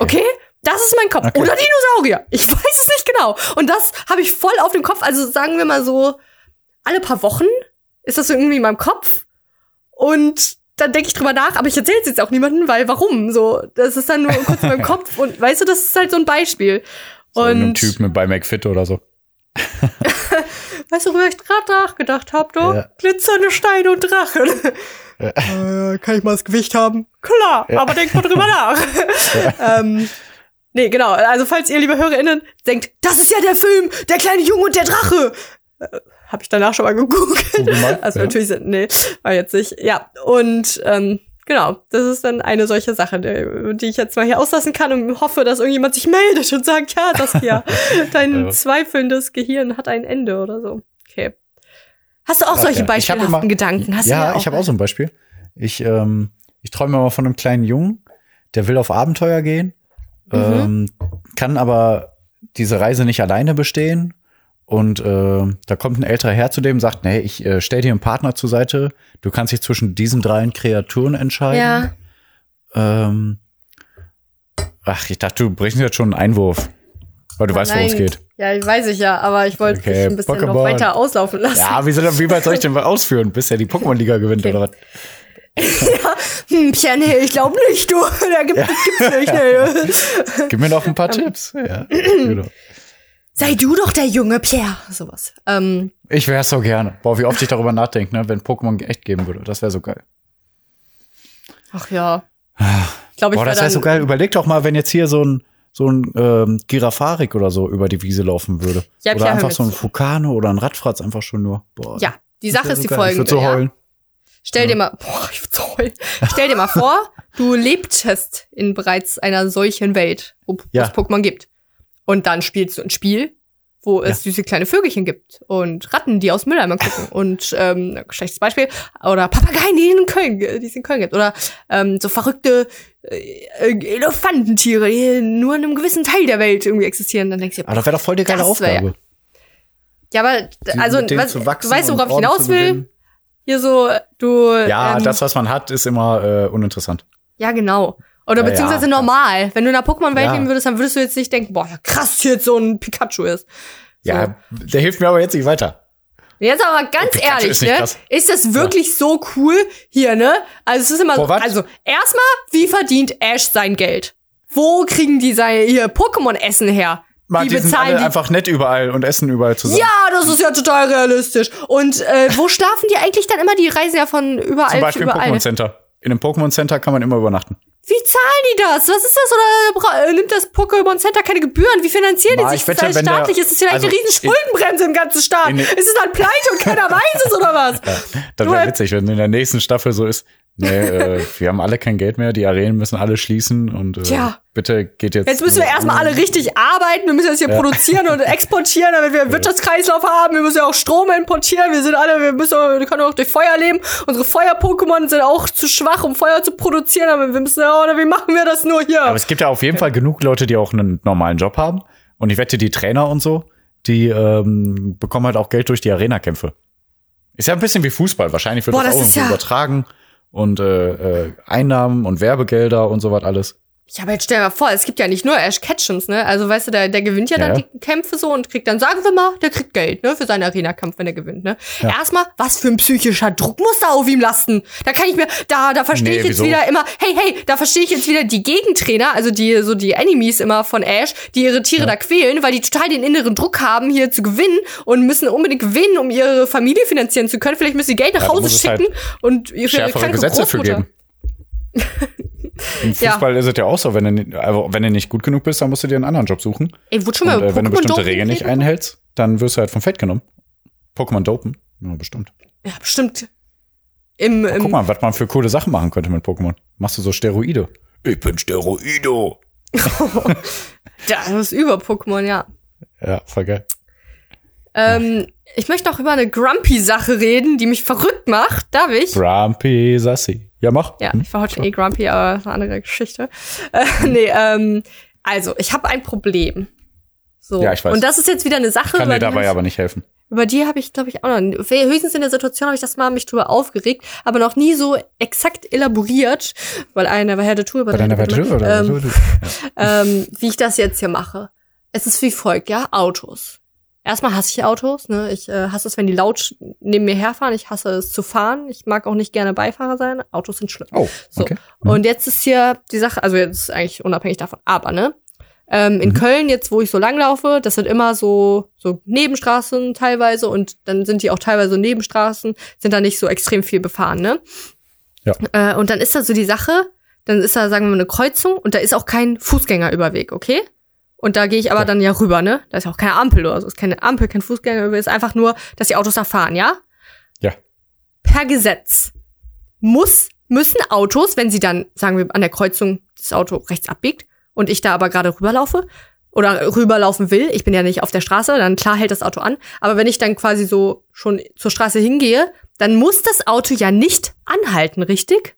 Okay? Das ist mein Kopf. Okay. Oder Dinosaurier. Ich weiß es nicht genau. Und das habe ich voll auf dem Kopf. Also sagen wir mal so, alle paar Wochen ist das so irgendwie in meinem Kopf. Und dann denke ich drüber nach, aber ich erzähle es jetzt auch niemandem, weil warum? So, das ist dann nur kurz in meinem Kopf. Und weißt du, das ist halt so ein Beispiel. So ein Typ mit bei McFit oder so. weißt du, worüber ich gerade nachgedacht habe? Du? Ja. Glitzernde Steine und Drachen. Äh, kann ich mal das Gewicht haben? Klar, aber denk mal drüber nach. ähm, nee, genau. Also falls ihr, liebe HörerInnen, denkt, das ist ja der Film, der kleine Junge und der Drache. Äh, Habe ich danach schon mal gegoogelt. Mal, Also ja. natürlich, sind- nee, war jetzt nicht. Ja, und ähm, genau, das ist dann eine solche Sache, die, ich jetzt mal hier auslassen kann und hoffe, dass irgendjemand sich meldet und sagt, ja, das ja, dein Ja. zweifelndes Gehirn hat ein Ende oder so. Okay. Hast du auch Ach solche ja, beispielhaften immer- Gedanken? Hast ja, ich habe auch so ein Beispiel. Ich, ähm, ich träume immer von einem kleinen Jungen, der will auf Abenteuer gehen, Mhm. ähm, kann aber diese Reise nicht alleine bestehen. Und äh, da kommt ein älterer Herr zu dem, sagt, nee, ich äh, stell dir einen Partner zur Seite, du kannst dich zwischen diesen dreien Kreaturen entscheiden. Ja. Ähm, Ach, ich dachte, du bringst jetzt schon einen Einwurf. Weil du weißt, worum es Nein. geht. Ja, weiß ich ja, aber ich wollte Okay, dich ein bisschen noch Pokémon. weiter auslaufen lassen. Ja, wie, soll, wie weit soll ich denn ausführen, bis er die Pokémon-Liga gewinnt oder was? Hm, Pierre, nee, ich glaube nicht, du. Da gibt, gibt's nicht, nee. Gib mir noch ein paar Tipps. Ja, genau. Sei du doch der junge Pierre. Sowas. Ähm, Ich wäre so gerne. Boah, wie oft ich darüber nachdenke, ne, wenn Pokémon echt geben würde. Das wäre so geil. ach ja. Ich glaube, ich Boah, das wäre so geil. Überleg doch mal, wenn jetzt hier so ein so ein ähm, Girafarik oder so über die Wiese laufen würde. Ja, oder einfach so ein. Fukano oder ein Radfratz einfach schon nur. Boah, Ja, die Sache ist die folgende. Ich würde so ja. Stell dir mal, boah, ich heulen. Stell dir mal vor, du lebtest in bereits einer solchen Welt, wo Ja. es Pokémon gibt. Und dann spielst du ein Spiel, wo es süße kleine Vögelchen gibt und Ratten, die aus Mülleimern gucken und ähm, schlechtes Beispiel oder Papageien, die in Köln, die es in Köln gibt oder ähm, so verrückte äh, äh, Elefantentiere, die nur in einem gewissen Teil der Welt irgendwie existieren. Dann denkst du, Aber das wäre doch voll die geile ja- Aufgabe. ja, aber also was, du weißt, worauf ich hinaus will. Hier so, du. Ja, ähm, das, was man hat, ist immer äh, uninteressant. Ja, genau. Oder Ja, beziehungsweise ja. normal. Wenn du in einer Pokémon-Welt Ja. leben würdest, dann würdest du jetzt nicht denken, boah, krass, hier jetzt so ein Pikachu ist. Ja, der hilft mir aber jetzt nicht weiter. Jetzt aber ganz Pikachu ehrlich, ist ne? krass. Ist das wirklich so cool hier, ne? Also es ist immer Boah, so, also erstmal, wie verdient Ash sein Geld? Wo kriegen die sein hier Pokémon-Essen her? Man, Wie die sind alle die- einfach nett überall und essen überall zusammen. Ja, das ist ja total realistisch. Und äh, wo schlafen die eigentlich dann immer? Die reisen ja von überall Zum Beispiel im überall. Pokémon Center. In einem Pokémon Center kann man immer übernachten. Wie zahlen die das? Was ist das? Oder bra- äh, nimmt das Pokémon Center keine Gebühren? Wie finanzieren die sich? ich Ist das wette, wenn der- staatlich? Ist das vielleicht also eine riesen in- Schuldenbremse im ganzen Staat? in- ist es dann pleite und keiner weiß es oder was? Das Du, wäre äh, witzig, wenn in der nächsten Staffel so ist. Nee, äh, wir haben alle kein Geld mehr, die Arenen müssen alle schließen und äh, Tja. Bitte geht jetzt. Jetzt müssen wir erstmal alle richtig arbeiten. Wir müssen das hier produzieren und exportieren, damit wir einen Wirtschaftskreislauf haben. Wir müssen ja auch Strom importieren. Wir sind alle, wir müssen, wir können auch durch Feuer leben. Unsere Feuer-Pokémon sind auch zu schwach, um Feuer zu produzieren. Aber wir müssen, ja, oder wie machen wir das nur hier? Aber es gibt ja auf jeden Fall genug Leute, die auch einen normalen Job haben. Und ich wette, die Trainer und so, die ähm, bekommen halt auch Geld durch die Arena-Kämpfe. Ist ja ein bisschen wie Fußball. Wahrscheinlich wird Boah, das, das auch ja- übertragen. Und äh, äh, Einnahmen und Werbegelder und so was alles. Ja, aber jetzt stell dir mal vor, es gibt ja nicht nur Ash Ketchums, ne? Also, weißt du, der, der gewinnt ja, Ja, dann ja. die Kämpfe so und kriegt dann, sagen wir mal, der kriegt Geld, ne? Für seinen Arena-Kampf, wenn er gewinnt, ne? Ja. Erstmal, was für ein psychischer Druck muss da auf ihm lasten? Da kann ich mir, da, da verstehe Nee, ich jetzt wieso? wieder immer, hey, hey, da verstehe ich jetzt wieder die Gegentrainer, also die, so die Enemies immer von Ash, die ihre Tiere da quälen, weil die total den inneren Druck haben, hier zu gewinnen und müssen unbedingt gewinnen, um ihre Familie finanzieren zu können. Vielleicht müssen sie Geld nach Ja, Hause halt schicken und ihre kranke Gesetze für Großmutter. geben. Im Fußball ist es ja auch so, wenn du, also wenn du nicht gut genug bist, dann musst du dir einen anderen Job suchen. Ey, wurde schon Und mal äh, wenn du bestimmte Regeln nicht einhältst, dann wirst du halt vom Feld genommen. Pokémon dopen. Ja, bestimmt. Ja, bestimmt. Im, im Guck mal, was man für coole Sachen machen könnte mit Pokémon. Machst du so Steroide? Ich bin Steroido. Ja, das ist über Pokémon, ja. Ja, voll geil. Ähm, ich möchte noch über eine Grumpy-Sache reden, die mich verrückt macht. Darf ich? Grumpy Sassy. Ja, mach. Ja, Hm? ich war heute schon eh grumpy, aber das ist eine andere Geschichte. Äh, nee, ähm, also, ich habe ein Problem. So. Ja, ich weiß. Und das ist jetzt wieder eine Sache, Kann über dir dabei hab aber nicht helfen. ich, über die habe ich, glaube ich, auch noch. Höchstens in der Situation habe ich das mal mich drüber aufgeregt, aber noch nie so exakt elaboriert, weil einer war Herr der Tour, Bei deiner Wette oder ähm, ähm, wie ich das jetzt hier mache. Es ist wie folgt, ja, Autos. Erstmal hasse ich Autos, ne? Ich äh, hasse es, wenn die laut neben mir herfahren. Ich hasse es zu fahren. Ich mag auch nicht gerne Beifahrer sein. Autos sind schlimm. Oh, So. okay. Mhm. Und jetzt ist hier die Sache, also jetzt eigentlich unabhängig davon, aber, ne? Ähm, in Mhm. Köln, jetzt wo ich so langlaufe, das sind immer so, so Nebenstraßen teilweise und dann sind die auch teilweise Nebenstraßen, sind da nicht so extrem viel befahren, ne? Ja. Äh, und dann ist da so die Sache, dann ist da, sagen wir mal, eine Kreuzung und da ist auch kein Fußgängerüberweg, okay? Und da gehe ich aber Ja. dann ja rüber, ne? Da ist auch keine Ampel oder so. Ist keine Ampel, kein Fußgängerüberweg, ist einfach nur, dass die Autos da fahren, ja? Ja. Per Gesetz muss, müssen Autos, wenn sie dann, sagen wir, an der Kreuzung das Auto rechts abbiegt und ich da aber gerade rüberlaufe oder rüberlaufen will, ich bin ja nicht auf der Straße, dann klar hält das Auto an, aber wenn ich dann quasi so schon zur Straße hingehe, dann muss das Auto ja nicht anhalten, richtig?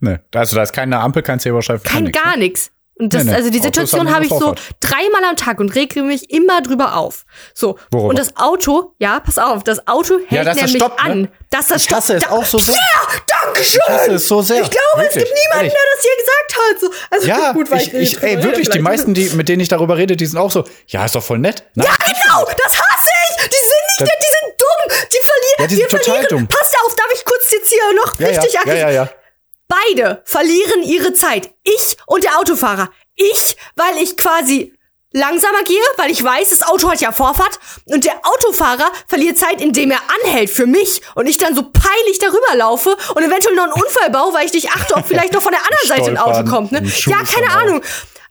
Nee, also da ist keine Ampel, kein Zebrastreifen, Kein nix, gar ne? nix. Und das, Nee, nee. also die Situation habe ich so dreimal am Tag und rege mich immer drüber auf. So. Worüber? Und das Auto, ja, pass auf, das Auto hält das nämlich stoppt, ne? an. Dass das Ich hasse stoppt. es auch so sehr. Ja, danke schön. Ich hasse es so sehr. Ich glaube, es Wirklich, gibt niemanden, der das hier gesagt hat. So. Also Ja, gut, weil ich, ich, ey, wirklich, die meisten, die, mit denen ich darüber rede, die sind auch so, ja, ist doch voll nett. Nein, Ja, genau, das hasse ich. Die sind nicht Das- nett, die sind dumm. Die verlieren. Ja, die wir sind total verlieren. dumm. Passt auf, darf ich kurz jetzt hier noch ja, ja, richtig ja, erklären? ja, ja. Beide verlieren ihre Zeit. Ich und der Autofahrer. Ich, weil ich quasi langsamer gehe, weil ich weiß, das Auto hat ja Vorfahrt. Und der Autofahrer verliert Zeit, indem er anhält für mich. Und ich dann so peinlich darüber laufe und eventuell noch einen Unfall baue, weil ich nicht achte, ob vielleicht noch von der anderen Seite ein Auto kommt. Ne? Ja, keine. Ahnung.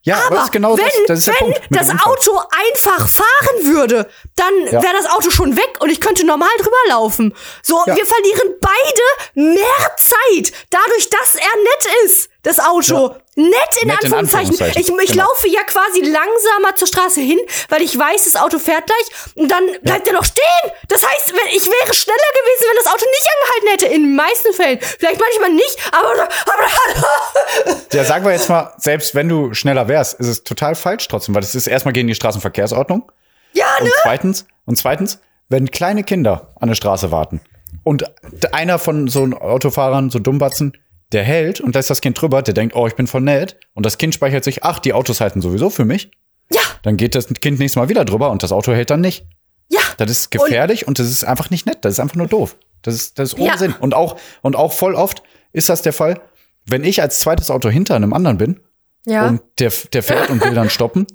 Ja, aber das ist genau wenn, das- das ist wenn das. Auto einfach fahren würde, dann Ja. wäre das Auto schon weg und ich könnte normal drüber laufen. So, Ja. wir verlieren beide mehr Zeit, dadurch, dass er nett ist, das Auto. Nett in Nett in Anführungszeichen. Anführungszeichen, Ich, ich genau. laufe ja quasi langsamer zur Straße hin, weil ich weiß, das Auto fährt gleich und dann bleibt er noch stehen. Das heißt, wenn, ich wäre schneller gewesen, wenn das Auto nicht angehalten hätte. In den meisten Fällen. Vielleicht manchmal nicht, aber, aber Ja, sagen wir jetzt mal, selbst wenn du schneller wärst, ist es total falsch trotzdem, weil das ist erstmal gegen die Straßenverkehrsordnung. ja, ne? Und zweitens, und zweitens, wenn kleine Kinder an der Straße warten und einer von so Autofahrern, so Dummbatzen, der hält und lässt das Kind drüber, der denkt, oh, ich bin voll nett. Und das Kind speichert sich, ach, die Autos halten sowieso für mich. Ja, Dann geht das Kind nächstes Mal wieder drüber und das Auto hält dann nicht. ja. Das ist gefährlich und, das ist einfach nicht nett. Das ist einfach nur doof. Das ist, das ist ohne Ja. Sinn. Und auch, und auch voll oft ist das der Fall, wenn ich als zweites Auto hinter einem anderen bin Ja. und der, der fährt und will dann stoppen,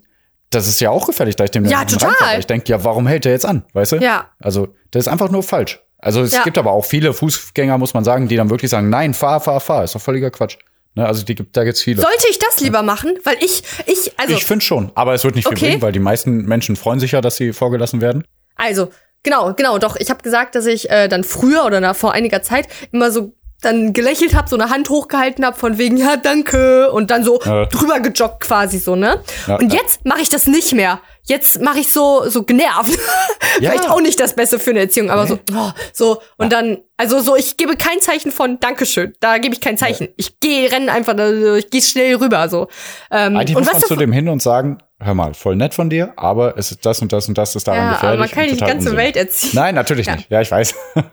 das ist ja auch gefährlich, da ich dem Ja, total. reinfahre. Ich denke, ja, warum hält der jetzt an? Weißt du? Ja. Also, das ist einfach nur falsch. Also, es Ja. gibt aber auch viele Fußgänger, muss man sagen, die dann wirklich sagen, nein, fahr, fahr, fahr. Ist doch völliger Quatsch. Ne? Also, die gibt, da gibt's viele. Sollte ich das lieber machen? Weil ich, ich, also, ich finde schon, aber es wird nicht viel Okay. bringen, weil die meisten Menschen freuen sich ja, dass sie vorgelassen werden. also, genau, genau, doch. Ich habe gesagt, dass ich äh, dann früher oder na, vor einiger Zeit immer so dann gelächelt habe, so eine Hand hochgehalten habe von wegen ja danke und dann so Ja. drüber gejoggt quasi so ne. Ja, und jetzt mache ich das nicht mehr. Jetzt mache ich so so genervt. Ja. Vielleicht auch nicht das Beste für eine Erziehung, aber so oh, so und dann also so ich gebe kein Zeichen von Dankeschön. Da gebe ich kein Zeichen. Ich gehe rennen einfach, also ich gehe schnell rüber so. Ähm, Eigentlich und muss man was zu dem hin und sagen, hör mal, voll nett von dir, aber es ist das und das und das ist daran ja, gefährlich. aber man kann nicht die ganze Unsinn. Welt erziehen. Nein, natürlich Ja. nicht. Ja, ich weiß.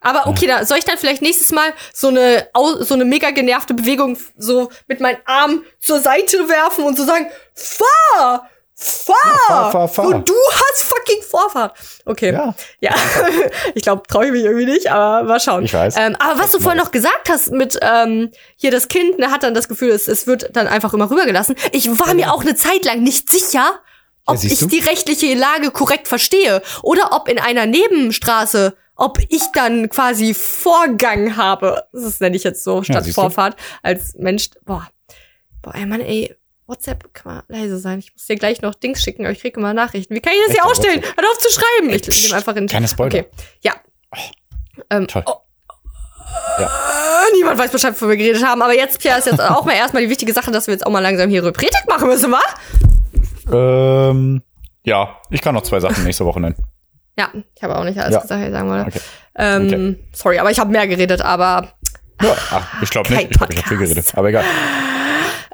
Aber okay, da soll ich dann vielleicht nächstes Mal so eine so eine mega genervte Bewegung so mit meinen Armen zur Seite werfen und so sagen, fahr! Fahr! fahr, fahr, fahr. So, du hast fucking Vorfahrt. Okay. Ja. Ja. ich glaube, traue ich mich irgendwie nicht, aber mal schauen. Ich weiß. Ähm, aber was du vorhin noch gesagt hast mit ähm, hier das Kind, ne, hat dann das Gefühl, es, es wird dann einfach immer rübergelassen. Ich war mir auch eine Zeit lang nicht sicher, ob siehst ich die rechtliche Lage korrekt verstehe oder ob in einer Nebenstraße, ob ich dann quasi Vorgang habe. Das nenne ich jetzt so statt? Vorfahrt als Mensch. Boah, boah, ey Mann, ey. WhatsApp, kann mal leise sein. Ich muss dir gleich noch Dings schicken, aber ich kriege immer Nachrichten. Wie kann ich das hier Echt, ausstellen? WhatsApp? Hör auf zu schreiben. Ich nehme einfach in keine Spoiler. Okay. Ja. Ähm, Toll. oh, Ja. niemand weiß Bescheid, wovon wir geredet haben. Aber jetzt, Pia, ist jetzt auch mal erstmal die wichtige Sache, dass wir jetzt auch mal langsam hier Repretik machen müssen, wa? Ähm, ja, ich kann noch zwei Sachen nächste Woche nennen. Ja, ich habe auch nicht alles Ja. gesagt, sagen wir. Okay. Ähm, Okay. Sorry, aber ich habe mehr geredet, aber Ja, ach, ich glaube nicht. Ich glaube, ich habe viel geredet. Aber egal.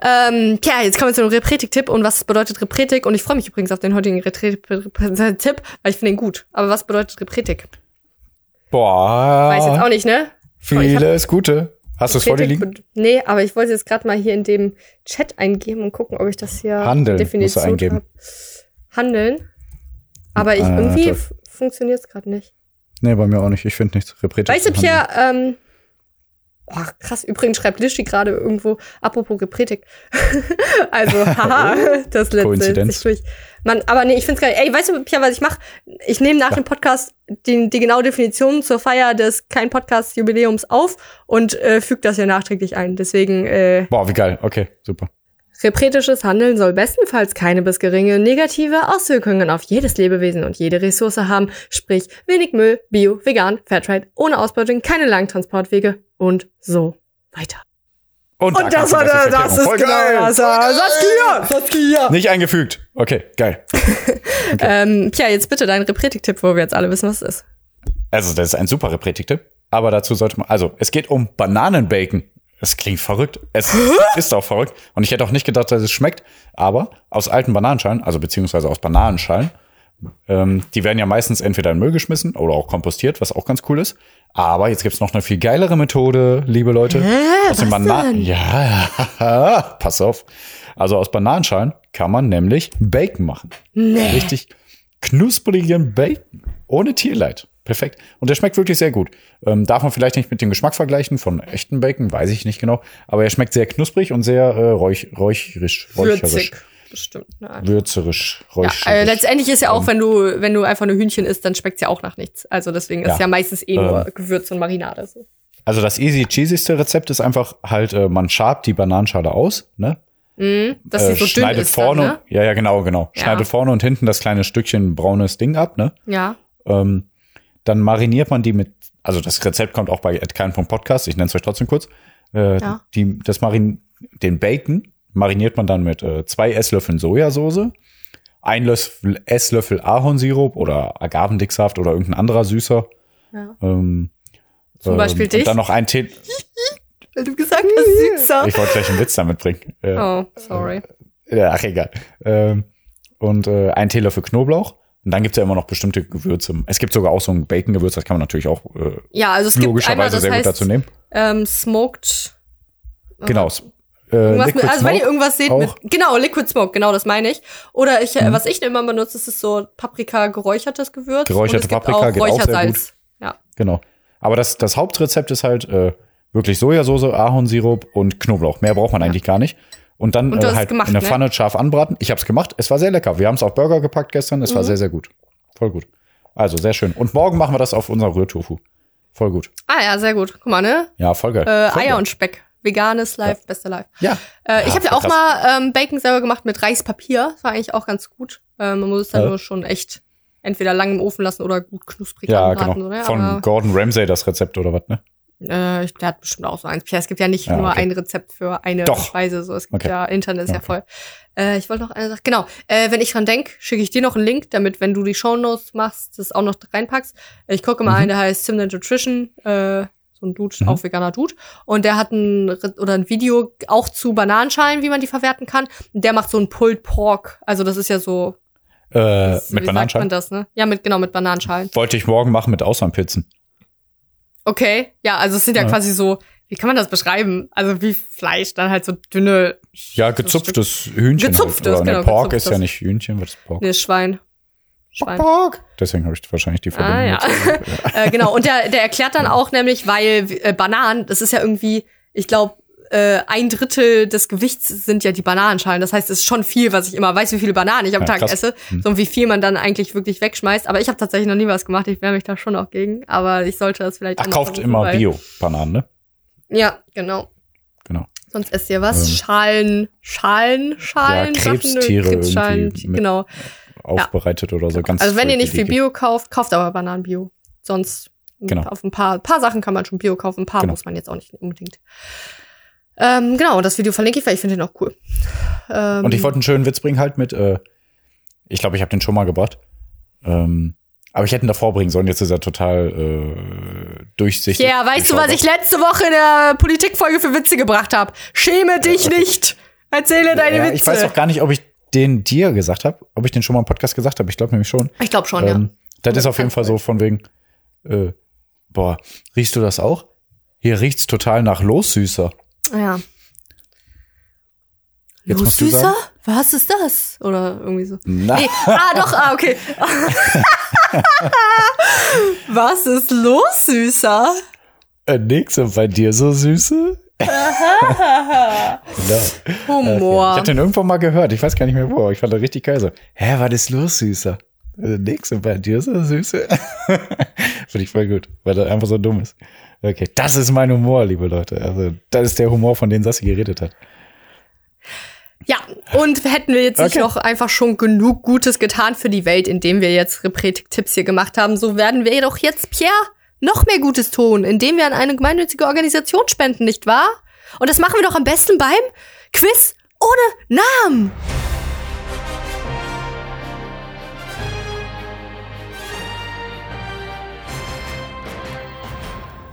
Ähm, tja, jetzt kommen wir zu einem Repretik-Tipp und was bedeutet Repretik? Und ich freue mich übrigens auf den heutigen Repretik-Tipp, weil ich finde ihn gut. Aber was bedeutet Repretik? Boah. Weiß jetzt auch nicht, ne? ich hab- Vieles Gute. Hast du es vor dir liegen? Nee, aber ich wollte jetzt gerade mal hier in dem Chat eingeben und gucken, ob ich das hier Handeln musst du Definition eingeben. hab. Handeln. Aber ich, Ah, irgendwie funktioniert es gerade nicht. Nee, bei mir auch nicht. Ich finde nichts. Repretik. Weißt du, Pierre, ähm, oh, krass, übrigens schreibt Lischi gerade irgendwo, apropos gepredigt. also, haha, das letzte sich durch. Man, aber nee, ich find's geil. Ey, weißt du, Pierre, was ich mache? Ich nehme nach dem Podcast die, die genaue Definition zur Feier des kein Podcast Jubiläums auf und äh, füge das ja nachträglich ein. Deswegen äh, Boah, wie geil. Okay, super. Repretisches Handeln soll bestenfalls keine bis geringe negative Auswirkungen auf jedes Lebewesen und jede Ressource haben, sprich wenig Müll, Bio, vegan, Fairtrade, ohne Ausbeutung, keine langen Transportwege und so weiter. Und, da Und das kannst du war der, das Erklärung. ist Voll genau geil. das. war Saskia, Saskia. Nicht eingefügt. Okay, geil. Ähm, Pia, jetzt bitte dein Repretik-Tipp, wo wir jetzt alle wissen, was es ist. Also, das ist ein super Repretik-Tipp. Aber dazu sollte man, also, es geht um Bananenbacon. Es klingt verrückt. Es ist auch verrückt. Und ich hätte auch nicht gedacht, dass es schmeckt. Aber aus alten Bananenschalen, also beziehungsweise aus Bananenschalen, ähm, die werden ja meistens entweder in Müll geschmissen oder auch kompostiert, was auch ganz cool ist. Aber jetzt gibt's noch eine viel geilere Methode, liebe Leute. Hä, aus den Bananen. Ja, ja, pass auf. Also aus Bananenschalen kann man nämlich Bacon machen. Nee. Richtig knusprigen Bacon. Ohne Tierleid. Perfekt. Und der schmeckt wirklich sehr gut. Ähm, darf man vielleicht nicht mit dem Geschmack vergleichen von echten Bacon, weiß ich nicht genau. Aber er schmeckt sehr knusprig und sehr äh, räuch, räucherisch, räucherisch, Würzig. Bestimmt. Ne? würzerisch, Ja, räucherisch. äh, letztendlich ist ja auch, wenn du, wenn du einfach nur Hühnchen isst, dann schmeckt's ja auch nach nichts. Also deswegen ist Ja. ja meistens eh nur Ähm. Gewürz und Marinade. So. Also das easy cheesigste Rezept ist einfach halt, äh, man schabt die Bananenschale aus, ne? Dass Äh, sie so dünn schneidet ist vorne, dann, ne? ja, ja, genau, genau. Ja. Schneidet vorne und hinten das kleine Stückchen braunes Ding ab, ne? Ja. Ähm, dann mariniert man die mit, also das Rezept kommt auch bei kein.podcast, ich nenne es euch trotzdem kurz. Äh, Ja. die, das Marin, den Bacon mariniert man dann mit äh, zwei Esslöffeln Sojasauce, ein Löffel, Esslöffel Ahornsirup oder Agavendicksaft oder irgendein anderer Süßer. Ja. Ähm, Zum Beispiel und dich? dann noch ein Tee. Weil du gesagt hast, süßer. Ich wollte gleich einen Witz damit bringen. Äh, Oh, sorry. Ja, ach egal. Ähm, und äh, ein Teelöffel Knoblauch. Und dann gibt's ja immer noch bestimmte Gewürze. Es gibt sogar auch so ein Bacon-Gewürz, das kann man natürlich auch äh, Ja, also es gibt einmal, logischerweise das sehr gut heißt, dazu nehmen. ähm, smoked. Genau. Äh, mit, also wenn ihr irgendwas seht auch. mit, genau, Liquid Smoke, genau, das meine ich. Oder ich, Mhm. äh, was ich immer benutze, ist so Paprika geräuchertes Gewürz. Geräucherte und es gibt Paprika auch geht auch sehr Räuchersalz. Ja. Genau. Aber das, das Hauptrezept ist halt äh, wirklich Sojasauce, Ahornsirup und Knoblauch. Mehr braucht man eigentlich gar nicht. Und dann Und äh, halt gemacht, in der ne? Pfanne scharf anbraten. Ich habe es gemacht. Es war sehr lecker. Wir haben es auf Burger gepackt gestern. Es war Mhm. sehr, sehr gut. Voll gut. Also sehr schön. Und morgen machen wir das auf unser Rührtofu. Voll gut. Ah ja, sehr gut. Guck mal, ne? Ja, voll geil. Äh, voll Eier geil. und Speck. Veganes Life, bester Life. Ja. Äh, ich Ja, habe ja auch krass. mal ähm, Bacon selber gemacht mit Reispapier. Das war eigentlich auch ganz gut. Äh, man muss es dann Ja. nur schon echt entweder lang im Ofen lassen oder gut knusprig Ja, anbraten. genau. Oder? Von Aber, Gordon Ramsay das Rezept oder was, ne? äh, der hat bestimmt auch so eins. Ja, es gibt ja nicht Ja, nur okay. ein Rezept für eine Doch. Speise. So, es gibt Okay. ja Internet ist ja Okay. voll. Äh, ich wollte noch eine Sache. Genau. Äh, wenn ich dran denk, schicke ich dir noch einen Link, damit, wenn du die Shownotes machst, das auch noch reinpackst. Ich gucke mal Mhm. einen, der heißt Simple Nutrition. Äh, so ein Dude, Mhm. auch veganer Dude. Und der hat ein oder ein Video auch zu Bananenschalen, wie man die verwerten kann. Und der macht so ein Pulled Pork. Also das ist ja so. Äh, Das, mit wie sagt man Bananenschalen. das, ne? Ja, mit genau mit Bananenschalen. Wollte ich morgen machen mit Auslandpizzen. Okay. Ja, also es sind ja, Ja. quasi so. Wie kann man das beschreiben? Also wie Fleisch, dann halt so dünne. Ja, so gezupftes Hühnchen. Gezupftes, halt. Oder, ne, genau, Pork ist gezupftes. ja nicht Hühnchen, was ist Pork? Nee, Schwein. Schwein. Deswegen habe ich wahrscheinlich die Verbindung. Ah, ja. äh, genau, und der, der erklärt dann auch nämlich, weil äh, Bananen, das ist ja irgendwie, ich glaube, äh, ein Drittel des Gewichts sind ja die Bananenschalen. Das heißt, es ist schon viel, was ich immer weiß, wie viele Bananen ich am Ja, Tag krass. esse. Hm. So und wie viel man dann eigentlich wirklich wegschmeißt. Aber ich habe tatsächlich noch nie was gemacht. Ich wehre mich da schon auch gegen. Aber ich sollte das vielleicht Ach, auch mal kauft immer Bio-Bananen, ne? Ja, genau. Genau. Sonst esst ihr was? Ähm. Schalen, Schalen, Schalen, Ja, Sachen, Krebstiere Krebsschalen, irgendwie mit- genau. Aufbereitet oder so. Ganz Also wenn ihr nicht viel. Bio kauft, kauft aber Bananen Bio. Sonst Genau. auf ein paar, paar Sachen kann man schon Bio kaufen, ein paar Genau. muss man jetzt auch nicht unbedingt. Ähm, genau, das Video verlinke ich, weil ich finde den auch cool. Ähm, Und ich wollte einen schönen Witz bringen halt mit, äh, ich glaube, ich habe den schon mal gebracht. Ähm, aber ich hätte ihn davor bringen sollen, jetzt ist er total äh, durchsichtig. Ja, weißt du, was ich letzte Woche in der Politikfolge für Witze gebracht habe? Schäme dich nicht! Erzähle deine ja, Witze. Ich weiß auch gar nicht, ob ich den dir gesagt habe, ob ich den schon mal im Podcast gesagt habe. Ich glaube nämlich schon. Ich glaube schon, ja. Ähm, das ist auf jeden Fall so von wegen, äh, boah, riechst du das auch? Hier riecht's total nach Lossüßer. Ja. Jetzt musst du Süßer? sagen. Was ist das? Oder irgendwie so. Na, Nee, ah, doch, ah, okay. Was ist los, Süßer? äh, nix und bei dir so süße? Ja. Humor. Ich hab den irgendwann mal gehört. Ich weiß gar nicht mehr wo. Ich fand das richtig geil so. Hä, was ist los, Süßer? Äh, nix und bei dir so Süße? Finde ich voll gut, weil das einfach so dumm ist. Okay, das ist mein Humor, liebe Leute. Also, das ist der Humor, von dem Sassi geredet hat. Ja, und hätten wir jetzt nicht Okay. noch einfach schon genug Gutes getan für die Welt, indem wir jetzt Repretik-Tipps hier gemacht haben, so werden wir doch jetzt, Pierre, noch mehr Gutes tun, indem wir an eine gemeinnützige Organisation spenden, nicht wahr? Und das machen wir doch am besten beim Quiz ohne Namen.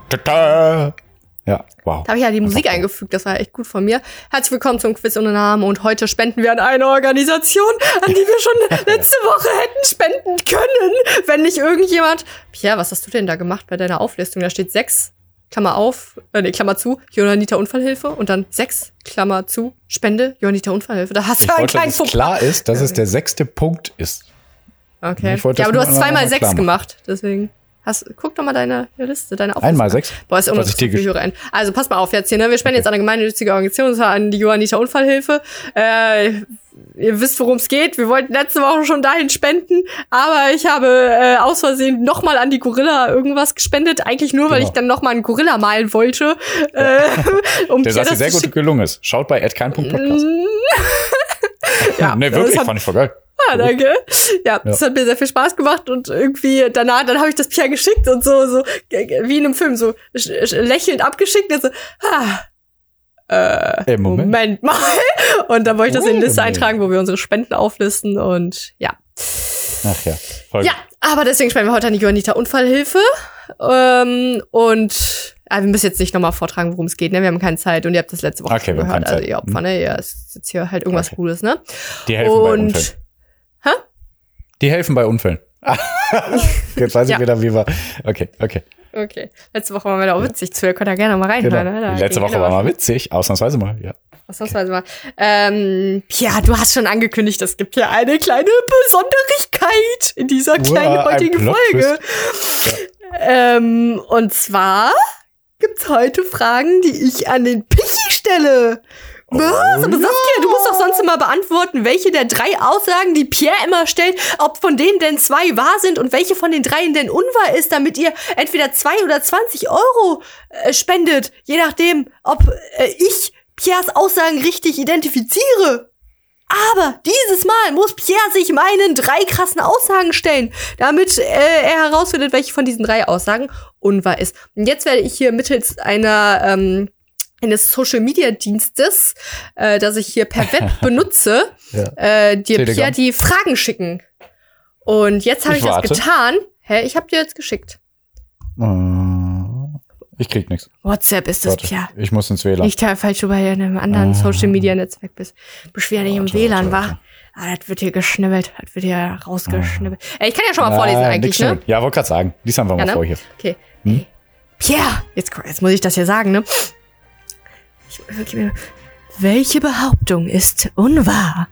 Tada! Ja, wow. Da habe ich ja die Musik eingefügt, das war echt gut von mir. Herzlich willkommen zum Quiz ohne Namen und heute spenden wir an eine Organisation, an die wir schon letzte Woche hätten spenden können, wenn nicht irgendjemand. Pierre, was hast du denn da gemacht bei deiner Auflistung? Da steht sechs, Klammer auf, äh, nee, Klammer zu, Johanniter Unfallhilfe und dann sechs, Klammer zu, Spende, Johanniter Unfallhilfe. Da hast Ich du einen wollte, kleinen dass es klar ist, dass es der sechste Punkt ist. Okay. Wollte Ja, aber du hast zweimal sechs gemacht, deswegen. Hast, guck doch mal deine Liste, deine Auflistung. Einmal sechs? Boah, ist Was ich dir uninteressant für die Hörer ein. Also pass mal auf jetzt hier, ne? Wir spenden jetzt an eine gemeinnützige Organisation, und zwar an die Johanniter Unfallhilfe. Äh, ihr wisst, worum es geht. Wir wollten letzte Woche schon dahin spenden, aber ich habe äh, aus Versehen nochmal an die Gorilla irgendwas gespendet. Eigentlich nur, weil Genau. ich dann nochmal einen Gorilla malen wollte. Äh, um Der dir das sehr zu gut gelungen ist. Schaut bei adkein.podcast. Ja, das wirklich, fand ich voll geil. Ah, danke. Ja, das hat mir sehr viel Spaß gemacht und irgendwie danach, dann habe ich das Pierre geschickt und so, so wie in einem Film, so lächelnd abgeschickt und so, ah, äh, Ey, Moment. Moment mal. Und dann wollte ich das in die Liste eintragen, wo wir unsere Spenden auflisten und ja. Ach ja, voll Ja, aber deswegen spenden wir heute an die Johanniter Unfallhilfe. Ähm, und ah, wir müssen jetzt nicht nochmal vortragen, worum es geht, ne? Wir haben keine Zeit und ihr habt das letzte Woche Okay, schon wir haben gehört. keine Also ihr Opfer, ne? Ja, es ist jetzt hier halt irgendwas Okay. Cooles, ne? Die helfen bei Und Unfällen. Die helfen bei Unfällen. Jetzt weiß ich Ja. wieder, wie wir. Okay, okay. Okay. Letzte Woche waren wir da auch witzig zu. Ihr könnt da gerne mal Genau. reinhören. Ne? Da Die letzte Woche genau war mal witzig, ausnahmsweise mal. Ja. Ausnahmsweise mal. Ähm, ja, du hast schon angekündigt, es gibt hier eine kleine Besonderigkeit in dieser kleinen Uah, heutigen. Folge. Ähm, und zwar gibt's heute Fragen, die ich an den Pichi stelle. Was? Aber ja. Saskia, du musst doch sonst immer beantworten, welche der drei Aussagen, die Pierre immer stellt, ob von denen denn zwei wahr sind und welche von den dreien denn unwahr ist, damit ihr entweder zwei oder 20 Euro äh, spendet, je nachdem, ob äh, ich Pierres Aussagen richtig identifiziere. Aber dieses Mal muss Pierre sich meinen drei krassen Aussagen stellen, damit äh, er herausfindet, welche von diesen drei Aussagen unwahr ist. Und jetzt werde ich hier mittels einer ähm, eines Social Media Dienstes, äh, das ich hier per Web benutze, Ja. äh, dir Telegram. Pierre die Fragen schicken. Und jetzt habe Ich ich, das getan. Hä, ich habe dir jetzt geschickt. Äh, Ich krieg nichts. WhatsApp ist das, Pierre. ich muss ins WLAN. Nicht falls du bei einem anderen Ah. Social Media Netzwerk bist. Beschwer dich im WLAN, war. Ah, das wird hier geschnibbelt. Das wird hier rausgeschnibbelt. Ey, ich kann ja schon mal Ah, vorlesen eigentlich, ne? Ja, wollte gerade sagen. Lies einfach mal Ja, ne? vor hier. Okay. Hm? Pierre, jetzt, jetzt muss ich das hier sagen, ne? Welche Behauptung ist unwahr?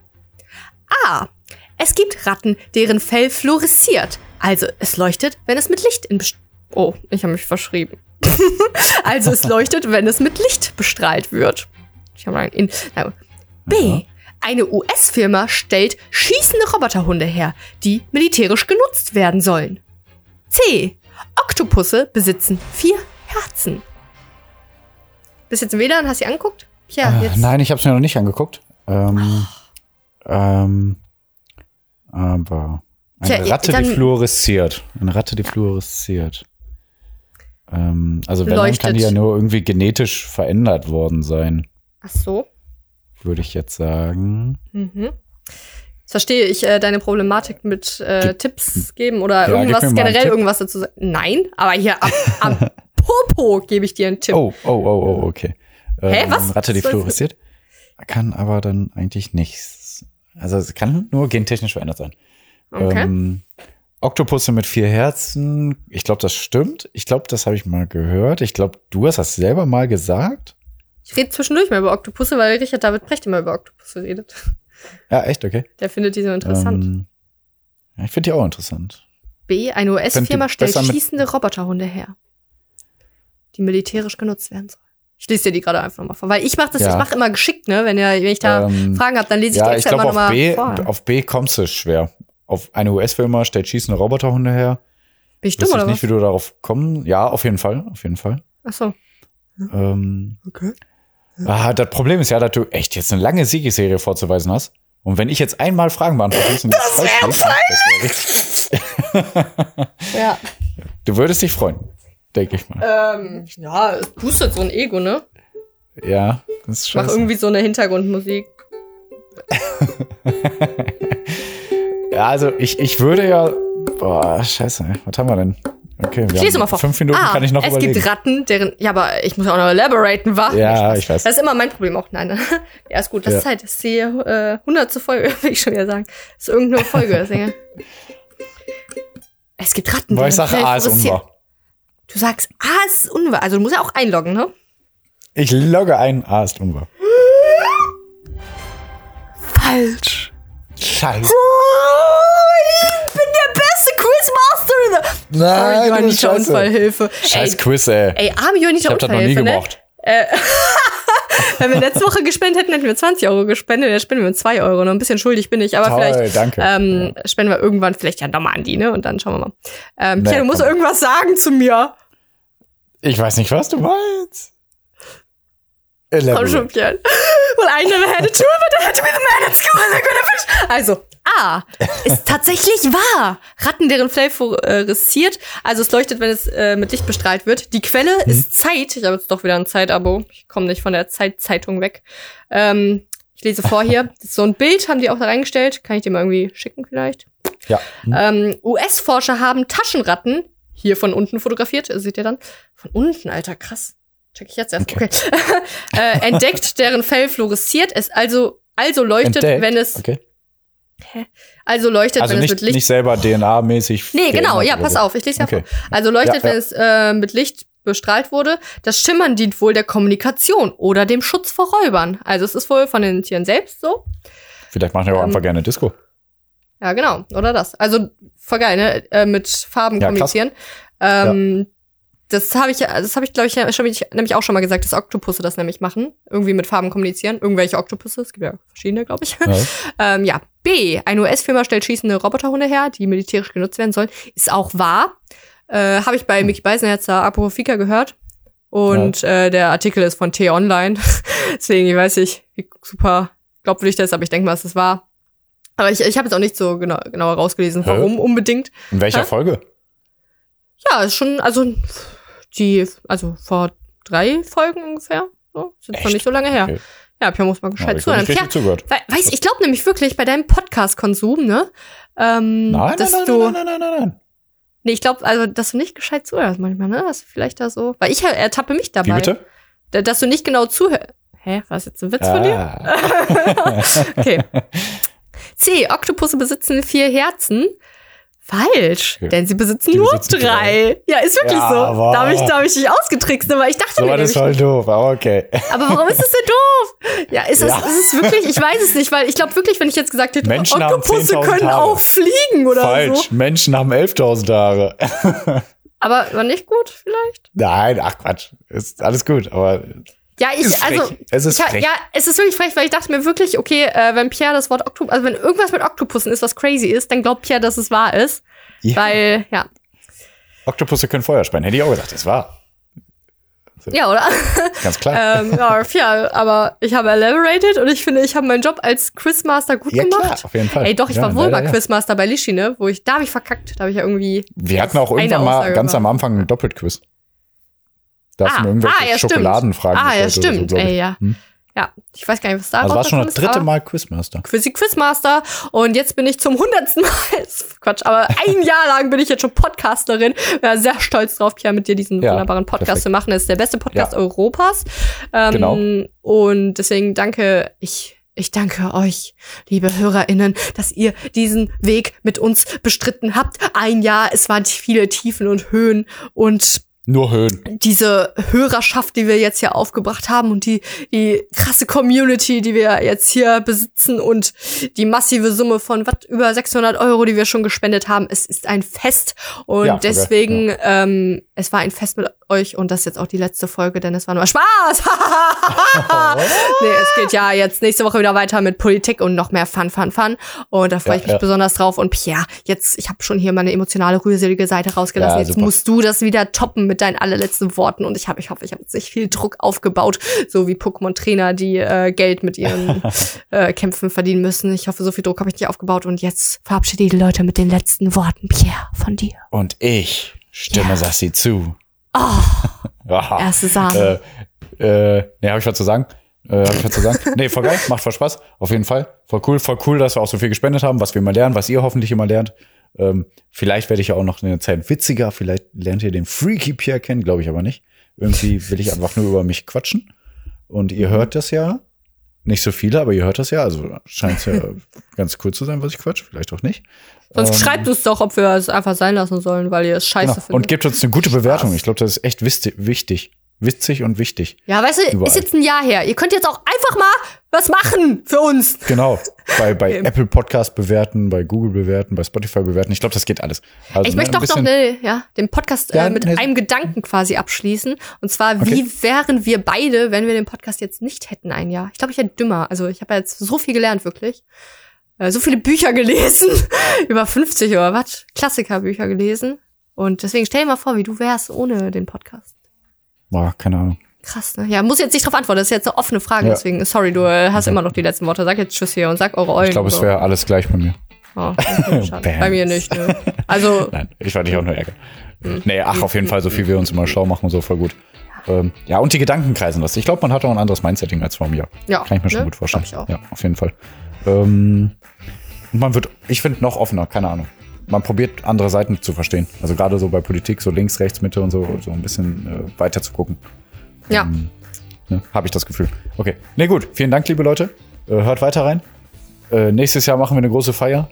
A. Es gibt Ratten, deren Fell fluoresziert. Also es leuchtet, wenn es mit Licht in best Oh, ich habe mich verschrieben. also es leuchtet, wenn es mit Licht bestrahlt wird. Ich habe in na, B. Eine US-Firma stellt schießende Roboterhunde her, die militärisch genutzt werden sollen. C. Oktopusse besitzen vier Herzen. Bist jetzt im WLAN, hast du sie angeguckt? Ja, Äh, nein, ich habe es mir noch nicht angeguckt. Ähm, ähm, aber eine Tja, Ratte, dann- die fluoresziert. Eine Ratte, die fluoresziert. Ähm, also wenn, dann kann die ja nur irgendwie genetisch verändert worden sein, Ach so. würde ich jetzt sagen. Mhm. Jetzt verstehe ich äh, deine Problematik mit äh, Tipps geben oder Ja, irgendwas, generell Tipp. irgendwas dazu sagen. Nein, aber hier am, am Popo gebe ich dir einen Tipp. Oh, oh, oh, oh, okay. Hä, Ähm, was? Ratte, die fluoresziert. Kann aber dann eigentlich nichts. Also es kann nur gentechnisch verändert sein. Okay. Ähm, Oktopusse mit vier Herzen. Ich glaube, das stimmt. Ich glaube, das habe ich mal gehört. Ich glaube, du hast das selber mal gesagt. Ich rede zwischendurch mal über Oktopusse, weil Richard David Precht immer über Oktopusse redet. Ja, echt, okay. Der findet die so interessant. Ähm, ich finde die auch interessant. B. Eine US-Firma stellt schießende Roboterhunde her, die militärisch genutzt werden sollen. Ich lese dir die gerade einfach mal vor, weil ich mache das, Ja. ich mache immer geschickt, ne? Wenn, ihr, wenn ich da Ähm, Fragen habe, dann lese ich die Ja, ich extra glaube, immer auf B, nochmal vor. auf B kommst du schwer. Auf eine US-Firma stellt schießende Roboterhunde her. Bin ich dumm Wüsste ich oder nicht, was? wie du darauf kommen. Ja, auf jeden Fall. Auf jeden Fall. Ach so. Ähm, Okay. ah, das Problem ist ja, dass du echt jetzt eine lange Siegesserie vorzuweisen hast. Und wenn ich jetzt einmal Fragen beantworte, das wäre wär richtig. Ja. Du würdest dich freuen, denke ich mal. Ähm, ja, es boostet so ein Ego, ne? Ja, das ist Ich mach scheiße. irgendwie so eine Hintergrundmusik. Ja, also ich, ich würde ja. Boah, scheiße. Was haben wir denn? Okay, wir haben mal vor. Fünf Minuten ah, kann ich noch Es überlegen. gibt Ratten, deren. Ja, aber ich muss auch noch elaboraten, wa? Ja, ich weiß. Das ist immer mein Problem auch. Nein. ja, ist gut. Das Ja. ist halt, das ist die äh, hundertste Folge, will ich schon wieder sagen. Das ist irgendeine Folge. Deswegen. Es gibt Ratten. Weil ich sage, A ist unwahr. Du sagst, A ist unwahr. Also du musst ja auch einloggen, ne? Ich logge ein, A ist unwahr. Falsch. Scheiße. Ich bin der beste Quizmaster. Nein, Sorry, du bist Juanita scheiße. Unfallhilfe. Scheiß Ey, Quiz, ey. ey arme Juanita Ich hab das noch nie ne? gemocht. Wenn wir letzte Woche gespendet hätten, hätten wir 20 Euro gespendet. Jetzt spenden wir 2 Euro. Noch ein bisschen schuldig bin ich, aber Toll, vielleicht danke. Ähm, spenden wir irgendwann vielleicht ja nochmal an die, ne? Und dann schauen wir mal. Ähm, Nee, Pia, du musst komm. irgendwas sagen zu mir. Ich weiß nicht, was du meinst. Komm schon, Pia. Well, I never had a tool, but I had to be the man at school. Also, A ist tatsächlich wahr. Ratten, deren Fell fluoresziert. Also es leuchtet, wenn es äh, mit Licht bestrahlt wird. Die Quelle Mhm. ist Zeit. Ich habe jetzt doch wieder ein Zeitabo. Ich komme nicht von der Zeitzeitung weg. Ähm, ich lese vor hier. Das ist so ein Bild haben die auch da reingestellt. Kann ich dir mal irgendwie schicken vielleicht? Ja. Hm. Ähm, US-Forscher haben Taschenratten hier von unten fotografiert, seht ihr dann? Von unten, Alter, krass. Check ich jetzt erst. Okay. äh, entdeckt, deren Fell fluoresziert, es also also leuchtet, Entdeckt? wenn es Okay. Also leuchtet, Also wenn es nicht, mit Licht nicht selber DNA-mäßig. Nee, genau, geändert ja, pass so. auf, ich lese ja Okay. vor. Also leuchtet, Ja, ja. wenn es äh, mit Licht bestrahlt wurde. Das Schimmern dient wohl der Kommunikation oder dem Schutz vor Räubern. Also es ist wohl von den Tieren selbst so. Vielleicht machen wir auch Ähm, einfach gerne Disco. Ja, genau. Oder das. Also voll geil, ne? Äh, mit Farben Ja, kommunizieren. Ähm, Das habe ich, ja- das habe ich, glaube ich, ja schon, ich, nämlich auch schon mal gesagt, dass Oktopusse das nämlich machen. Irgendwie mit Farben kommunizieren. Irgendwelche Oktopusse. Es gibt ja verschiedene, glaube ich. Ja. ähm, ja. B. Eine US-Firma stellt schießende Roboterhunde her, die militärisch genutzt werden sollen. Ist auch wahr. Äh, habe ich bei Mickey Beisenherzer Apofika gehört. Und äh, der Artikel ist von T-Online. Deswegen, ich weiß nicht, wie super glaubwürdig das ist, aber ich denke mal, es ist wahr. Aber ich, ich habe jetzt auch nicht so genau, genauer rausgelesen, Hä? warum unbedingt. In welcher Hä? Folge? Ja, ist schon, also die, also vor drei Folgen ungefähr. So, ist jetzt noch Echt? nicht so lange her. Okay. Ja, Pia muss mal Ja, gescheit ich zuhören. zugehört. we- weiß, ich glaube nämlich wirklich bei deinem Podcast-Konsum, ne? Ähm, Nein, dass nein, nein, du, nein, nein, nein, nein, nein. nee, ich glaube, also, dass du nicht gescheit zuhörst manchmal, ne? Dass du vielleicht da so, weil ich ertappe mich Wie dabei. bitte? Da- Dass du nicht genau zuhörst. Hä, war das jetzt ein Witz von dir? Ah. Okay. C. Oktopusse besitzen vier Herzen. Falsch, Okay. denn sie besitzen Die nur besitzen drei. Ja, ist wirklich Ja, so. aber- Da habe ich, da hab ich dich ausgetrickst, aber ich dachte So mir das nämlich, voll doof, aber okay. aber warum ist das denn doof? Ja, ist es, Ja. ist es wirklich, ich weiß es nicht, weil ich glaube wirklich, wenn ich jetzt gesagt hätte, Menschen haben Oktopusse 10.000 können Haare. auch fliegen oder Falsch. so. Menschen haben 11.000 Haare. Aber war nicht gut vielleicht? Nein, ach Quatsch. Ist alles gut, aber Ja, ich, ist frech. also, es ist ich, frech. ja, es ist wirklich frech, weil ich dachte mir wirklich, okay, äh, wenn Pierre das Wort Oktopus, also wenn irgendwas mit Oktopussen ist, was crazy ist, dann glaubt Pierre, dass es wahr ist. Ja. Weil, ja. Oktopusse können Feuer speien. Hätte ich auch gedacht, das war Ja, oder? ganz klar. ähm, ja, ja, aber ich habe elaborated und ich finde, ich habe meinen Job als Quizmaster gut ja, gemacht. klar, auf jeden Fall. Ey, doch, ich ja, war wohl leider, mal ja. Quizmaster bei Lishi, ne? Wo ich, da habe ich verkackt. Da habe ich ja irgendwie. Wir hatten auch irgendwann mal ganz am Anfang ein Doppelquiz. Da hast Ah, du irgendwelche ah, ja, stimmt. Schokoladenfragen Ah, ja, stimmt. so. Ey, ja. Hm? Ja, ich weiß gar nicht, was da Also warst schon das rausgekommen ist, dritte Mal Quizmaster. Quizzy Quizmaster und jetzt bin ich zum hundertsten Mal, Quatsch, aber ein Jahr lang bin ich jetzt schon Podcasterin. Bin sehr stolz drauf, Pia, mit dir diesen Ja, wunderbaren Podcast perfekt. zu machen. Das ist der beste Podcast Ja. Europas. Ähm, Genau. Und deswegen danke ich. Ich danke euch, liebe HörerInnen, dass ihr diesen Weg mit uns bestritten habt. Ein Jahr, es waren viele Tiefen und Höhen und Nur Höhen. diese Hörerschaft, die wir jetzt hier aufgebracht haben und die, die krasse Community, die wir jetzt hier besitzen und die massive Summe von was über 600 Euro, die wir schon gespendet haben. Es ist ein Fest und Ja, okay, deswegen, ähm, es war ein Fest mit euch und das ist jetzt auch die letzte Folge, denn es war nur Spaß. nee, es geht ja jetzt nächste Woche wieder weiter mit Politik und noch mehr Fun, Fun, Fun und da freue Ja, ich mich ja. besonders drauf und Pia, jetzt, ich habe schon hier meine emotionale, rührselige Seite rausgelassen. Ja, jetzt super. musst du das wieder toppen mit deinen allerletzten Worten. Und ich habe, ich hoffe, ich habe jetzt nicht viel Druck aufgebaut, so wie Pokémon-Trainer, die äh, Geld mit ihren äh, Kämpfen verdienen müssen. Ich hoffe, so viel Druck habe ich nicht aufgebaut. Und jetzt verabschiede die Leute mit den letzten Worten, Pierre, von dir. Und ich stimme. Sassi zu. Oh, erste Sahne. Äh, äh, nee, habe ich was zu sagen? Äh, hab ich was zu sagen? nee, voll geil, macht voll Spaß. Auf jeden Fall. Voll cool, voll cool, dass wir auch so viel gespendet haben, was wir immer lernen, was ihr hoffentlich immer lernt. Ähm, vielleicht werde ich ja auch noch in der Zeit witziger. Vielleicht lernt ihr den Freaky Pierre kennen, glaube ich aber nicht. Irgendwie will ich einfach nur über mich quatschen. Und ihr hört das ja. Nicht so viele, aber ihr hört das ja. Also scheint es ja ganz cool zu sein, was ich quatsch. Vielleicht auch nicht. Sonst Ähm, schreibt uns doch, ob wir es einfach sein lassen sollen, weil ihr es scheiße Genau. findet. Und gebt uns eine gute Bewertung. Ich glaube, das ist echt wichtig. Witzig und wichtig. ja, weißt du, Überall. ist jetzt ein Jahr her. Ihr könnt jetzt auch einfach mal was machen für uns. Genau. Bei, bei Okay. Apple Podcast bewerten, bei Google bewerten, bei Spotify bewerten. Ich glaube, das geht alles. Also, Ich ne, möchte doch noch ne, ja, den Podcast Ja, äh, mit ne- einem Gedanken quasi abschließen. Und zwar, wie wären wir beide, wenn wir den Podcast jetzt nicht hätten ein Jahr? Ich glaube, ich wäre dümmer. Also ich habe ja jetzt so viel gelernt, wirklich. Äh, so viele Bücher gelesen. Über 50 oder was? Klassikerbücher gelesen. Und deswegen stell dir mal vor, wie du wärst ohne den Podcast. Boah, keine Ahnung. Krass, ne? Ja, muss jetzt nicht drauf antworten. Das ist jetzt eine offene Frage. Ja. Deswegen, sorry, du äh, hast immer noch die letzten Worte. Sag jetzt Tschüss hier und sag eure Eulen. Ich glaube, es so. wäre alles gleich bei mir. Oh, okay. Bei mir nicht, ne? Also, Nein, ich wollte dich auch nur ärgern. Hm. Nee, ach, auf jeden Fall, so viel wir uns immer schlau machen und so, voll gut. Ähm, ja, und die Gedanken kreisen lassen. Ich glaube, man hat auch ein anderes Mindsetting als vor mir. ja. Kann ich mir schon ne? gut vorstellen. Ja, auf jeden Fall. Ähm, und man wird, ich finde, noch offener, keine Ahnung. Man probiert andere Seiten zu verstehen. Also gerade so bei Politik, so links, rechts, Mitte und so, so ein bisschen äh, weiter zu gucken. Ja. Ne? Habe ich das Gefühl. Okay. Nee, gut. Vielen Dank, liebe Leute. Äh, hört weiter rein. Äh, nächstes Jahr machen wir eine große Feier.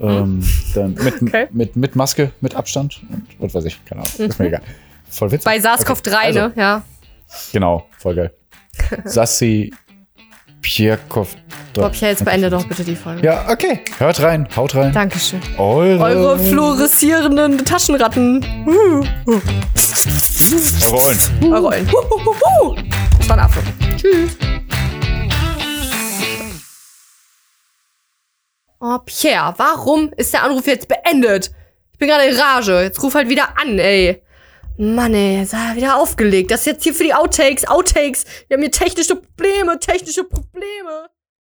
Ähm, dann mit, Hm. Okay. mit, mit Maske, mit Abstand und was weiß ich, keine Ahnung. Ist mir egal. Voll witzig. Bei SARS-CoV-3, Okay, also, ne? Ja. Genau, voll geil. Sassi Pierkov. Bob, ja, jetzt beende doch bitte die Folge. Ja, okay. Hört rein, haut rein. Dankeschön. Eure, Eure fluoreszierenden Taschenratten. Hu, hu. Das war ein Affe. Tschüss. Oh, Pierre, warum ist der Anruf jetzt beendet? Ich bin gerade in Rage. Jetzt ruf halt wieder an, ey. Mann, ey, hat er wieder aufgelegt. Das ist jetzt hier für die Outtakes. Outtakes. Wir haben hier technische Probleme, technische Probleme.